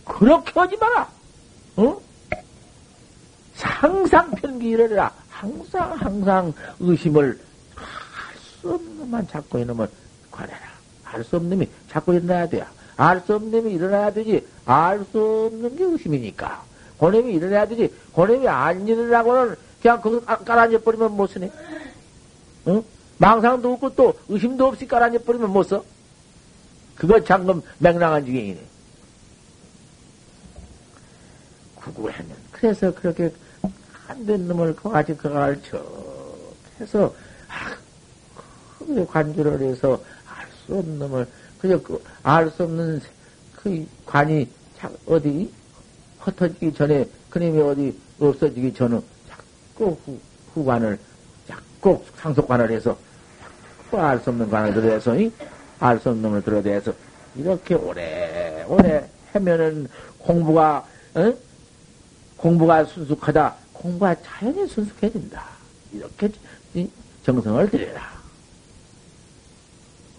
그렇게 하지 마라. 응? 상상 편기 이래라. 항상 항상 의심을 할 수 없는 것만 잡고 있는 관해라. 알수 없는 놈이 자꾸 일어나야 돼요. 알 수 없는 놈이 일어나야 되지. 알 수 없는 게 의심이니까. 고놈이 일어나야 되지. 고놈이 안 일어나고는 그냥 거기 깔아앉아 버리면 못 쓰네. 응? 망상도 없고 또 의심도 없이 깔아앉아 버리면 못 써. 그거 잠금 맹랑한 중이네. 구구하면. 그래서 그렇게 안 된 놈을 그같이 그걸 척 해서, 아, 크게 관주를 해서 수 없는 놈을, 그저 그, 알 수 없는 그 관이 어디 흩어지기 전에, 그님이 어디 없어지기 전에 자꾸 후, 후관을, 자꾸 상속관을 해서, 자꾸 알 수 없는 관을 들어대서, 알 수 없는 놈을 들어대서, 이렇게 오래, 오래 하면은 공부가, 어? 공부가 순숙하다. 공부가 자연히 순숙해진다. 이렇게 정성을 들여라.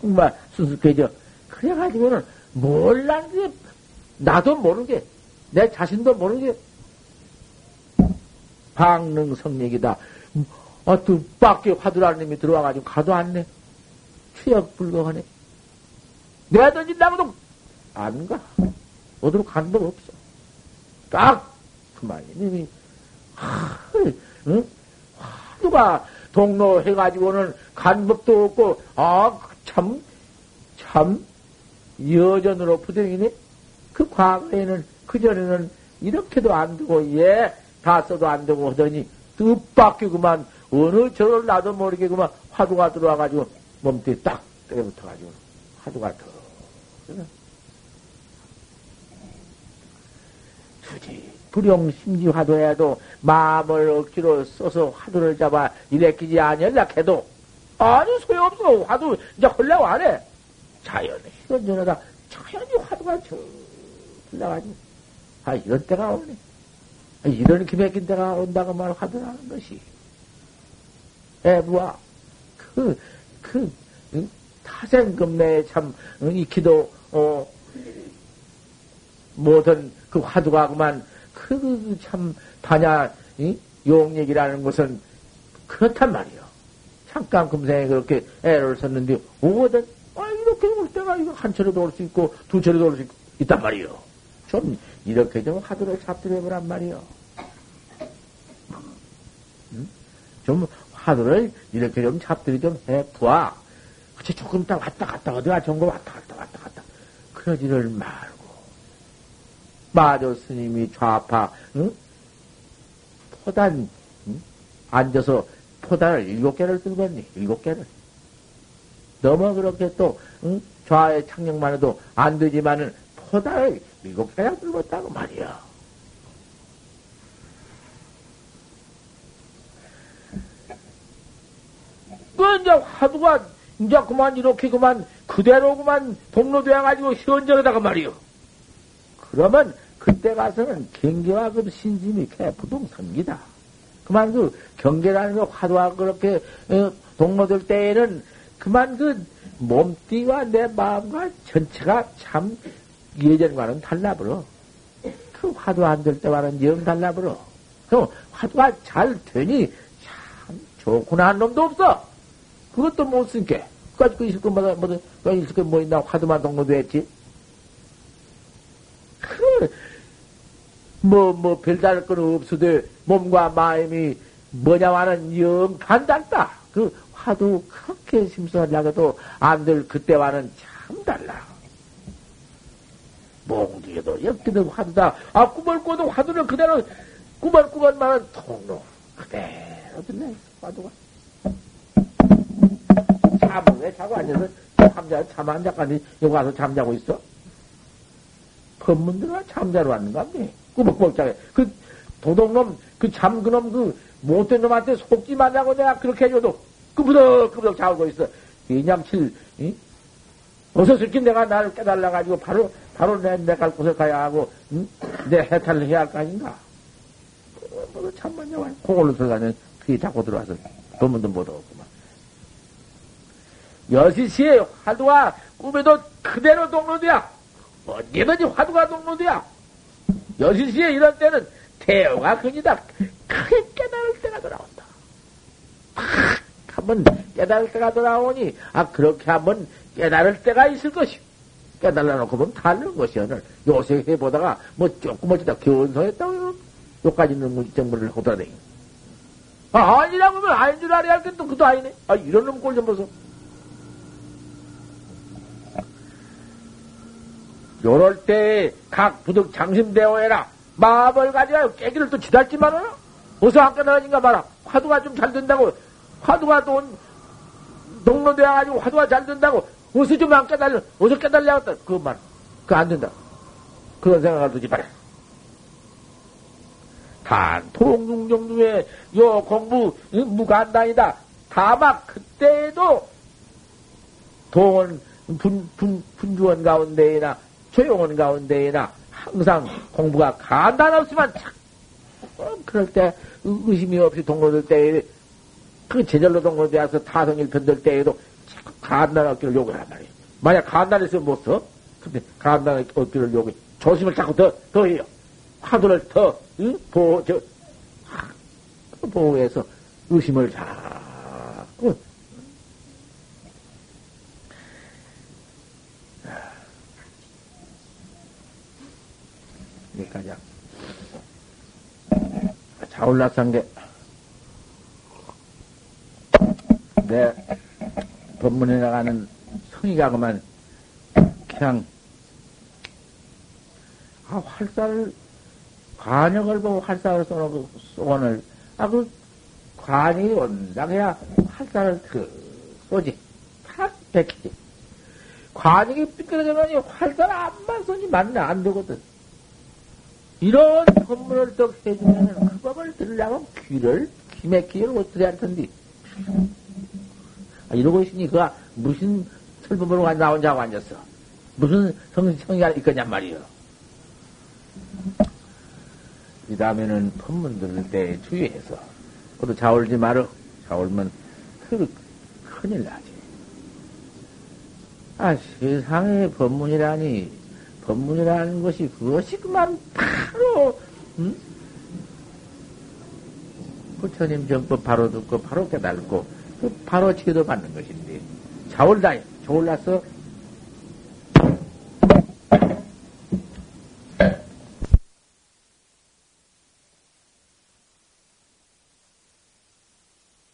정말 수습해져. 그래가지고는 몰란 게, 나도 모르게, 내 자신도 모르게, 방능성력이다. 어, 두 밖에 화두라는 놈이 들어와가지고 가도 않네. 추역 불거하네. 내가 던진다고도 안 가. 어디로 간도 없어. 딱, 그만이 님이, 하, 응? 화두가 동로 해가지고는 간 법도 없고, 아, 참, 참, 여전으로 부정이네? 그 과거에는, 그전에는 이렇게도 안 되고, 예, 다 써도 안 되고 하더니, 뜻밖에 그만, 어느 저를 나도 모르게 그만 화두가 들어와가지고, 몸뚱이 딱 때려붙어가지고, 화두가 더. 주지, 불용 심지 화두해도 마음을 억지로 써서 화두를 잡아 일으키지 아니할라 해도, 아니, 소용없어. 화두, 이제 헐려고 안 해. 자연히, 현전하다. 자연히 화두가 쭉 흘러가지. 아, 이런 때가 오네. 아, 이런 기맥힌 때가 온다고 말 화두라는 것이. 애부와, 그, 그, 응? 타생금내에 참, 응? 익히도, 어, 모든 그 화두가 그만, 그, 그 참, 반야, 응? 용얘기라는 것은 그렇단 말이요. 잠깐 금생에 그렇게 애를 썼는데, 오거든? 아, 이렇게 올 때가 이거 한 차례도 올수 있고, 두 차례도 올수 있고, 있단 말이요. 좀 이렇게 좀 하도록 잡들해보란 말이요. 응? 좀 화두를 이렇게 좀 잡들이 좀 해보아. 그치, 조금 딱 왔다 갔다 어디가 전거 왔다 갔다 왔다 갔다. 그러지를 말고. 마조 스님이 좌파, 응? 포단, 응? 앉아서 포단을 일곱 개를 들겠니? 일곱 개를. 너무 그렇게 또, 응? 좌의 창력만 해도 안 되지만은 포단을 일곱 개나 들었다고 말이야. 그 이제 화두가 이제 그만 이렇게 그만 그대로 그만 동로되어 가지고 현정에다가 말이요. 그러면 그때 가서는 경계와 그 신심이 개부동성기다. 그만 그 경계라는 거 화두와 그렇게 어, 동로될 때에는 그만 그 몸띠와 내 마음과 전체가 참 예전과는 달라버려. 그 화두 안 될 때와는 영 달라버려. 그럼 화두가 잘 되니 참 좋구나 한 놈도 없어. 그것도 못 쓴게. 그까지 그 있을 것마다, 뭐, 그 있을 것뭐 있나, 화두만 동로도 했지. 그, 뭐, 뭐, 별다를 건 없어도 몸과 마음이 뭐냐와는 영 간단다. 그 화두 그렇게 심수하려고도 안 될 그때와는 참 달라. 몽둥이도 엮기도 화두다. 아, 꿔도 화두는 그대로 꾸건만은 통로. 그대로 듣네, 화두가. 잠은 왜 자고 앉아서 잠자, 잠안 자까지 여기 와서 잠자고 있어? 법문들은 잠자러 왔는가 보네. 꾸벅꾸벅 그 도둑놈, 그 잠, 그놈, 그 못된 놈한테 속지 말라고 내가 그렇게 해줘도 꾸부덕꾸부덕 자고 있어. 이냠칠, 이? 어서 슬기 내가 나를 깨달아가지고 바로, 바로 내, 내갈 곳에 가야 하고, 응? 내 해탈을 해야 할 거 아닌가? 뭐, 참만 냐 그걸로 들어가면 그게 자꾸 들어와서 법문도 못 얻었구만. 여시시에 화두가 꿈에도 그대로 동로돼야 언제든지 화두가 동로돼야 여시시에 이럴 때는 태호가 근이다 크게 깨달을 때가 돌아온다 팍 한번 깨달을 때가 돌아오니 아 그렇게 한번 깨달을 때가 있을 것이 깨달아 놓고 보면 다른 것이 오늘 요새 해보다가 뭐 조금 어쩌다 견성했다고 요까지는 무지정물을 호도다니 아 아니라고 하면 아닌 줄 알아야 할겠또 그도 아니네 아 이런 놈 꼴 좀 보소 요럴 때 각 부득 장심대오해라. 마음을 가져야 깨기를 또 지달지 말아요. 어서 안 깨달아진가 봐라. 화두가 좀 잘 된다고. 화두가 또 동로되어가지고 화두가 잘 된다고. 어서 좀 안 깨달려. 어서 깨달려야겠다. 그것 말. 그거 안 된다. 그런 생각을 두지 말아. 단, 통중정중의 요 공부, 무간단이다. 다만, 그때에도 동원, 분주원 가운데에나 조용한 가운데에나 항상 공부가 간단없으면 참, 어, 그럴 때 의심이 없이 동로될 때에 그 제절로 동로되어서 타성일편 될 때에도 자꾸 간단 얻기를 요구하란 말이에요. 만약 간단해서 못 써? 근데 간단 얻기를 요구해. 조심을 자꾸 더, 더 해요. 화두를 더, 응? 보호, 저, 보호해서 의심을 자꾸 여기까지 자올라산 게, 내 법문에 나가는 성의가 그만, 그냥, 아, 활살을, 관역을 보고 활살을 쏘는 쏘건을, 아, 그, 관이 온다 해야 활살을 그, 쏘지. 탁 베키지. 관역이 삐뚤어져가니 활살 안만 쏘지 맞네, 안 되거든. 이런 법문을 또 해주면 그 법을 들으려면 귀를 기맥기를 어떻게 할 텐데. 아, 이러고 있으니 그가 무슨 설법으로 나 혼자 하고 앉았어. 무슨 성, 성의가 있겠냐 말이요. 이 다음에는 법문 들을 때 주의해서. 그것도 자올지 말어. 자올면 그 큰일 나지. 아, 세상에 법문이라니 법문이라는 것이 그것이 그만 바로 응? 부처님 정법 바로 듣고 바로 깨달고 그 바로 제도 받는 것인데 자올다 자올라서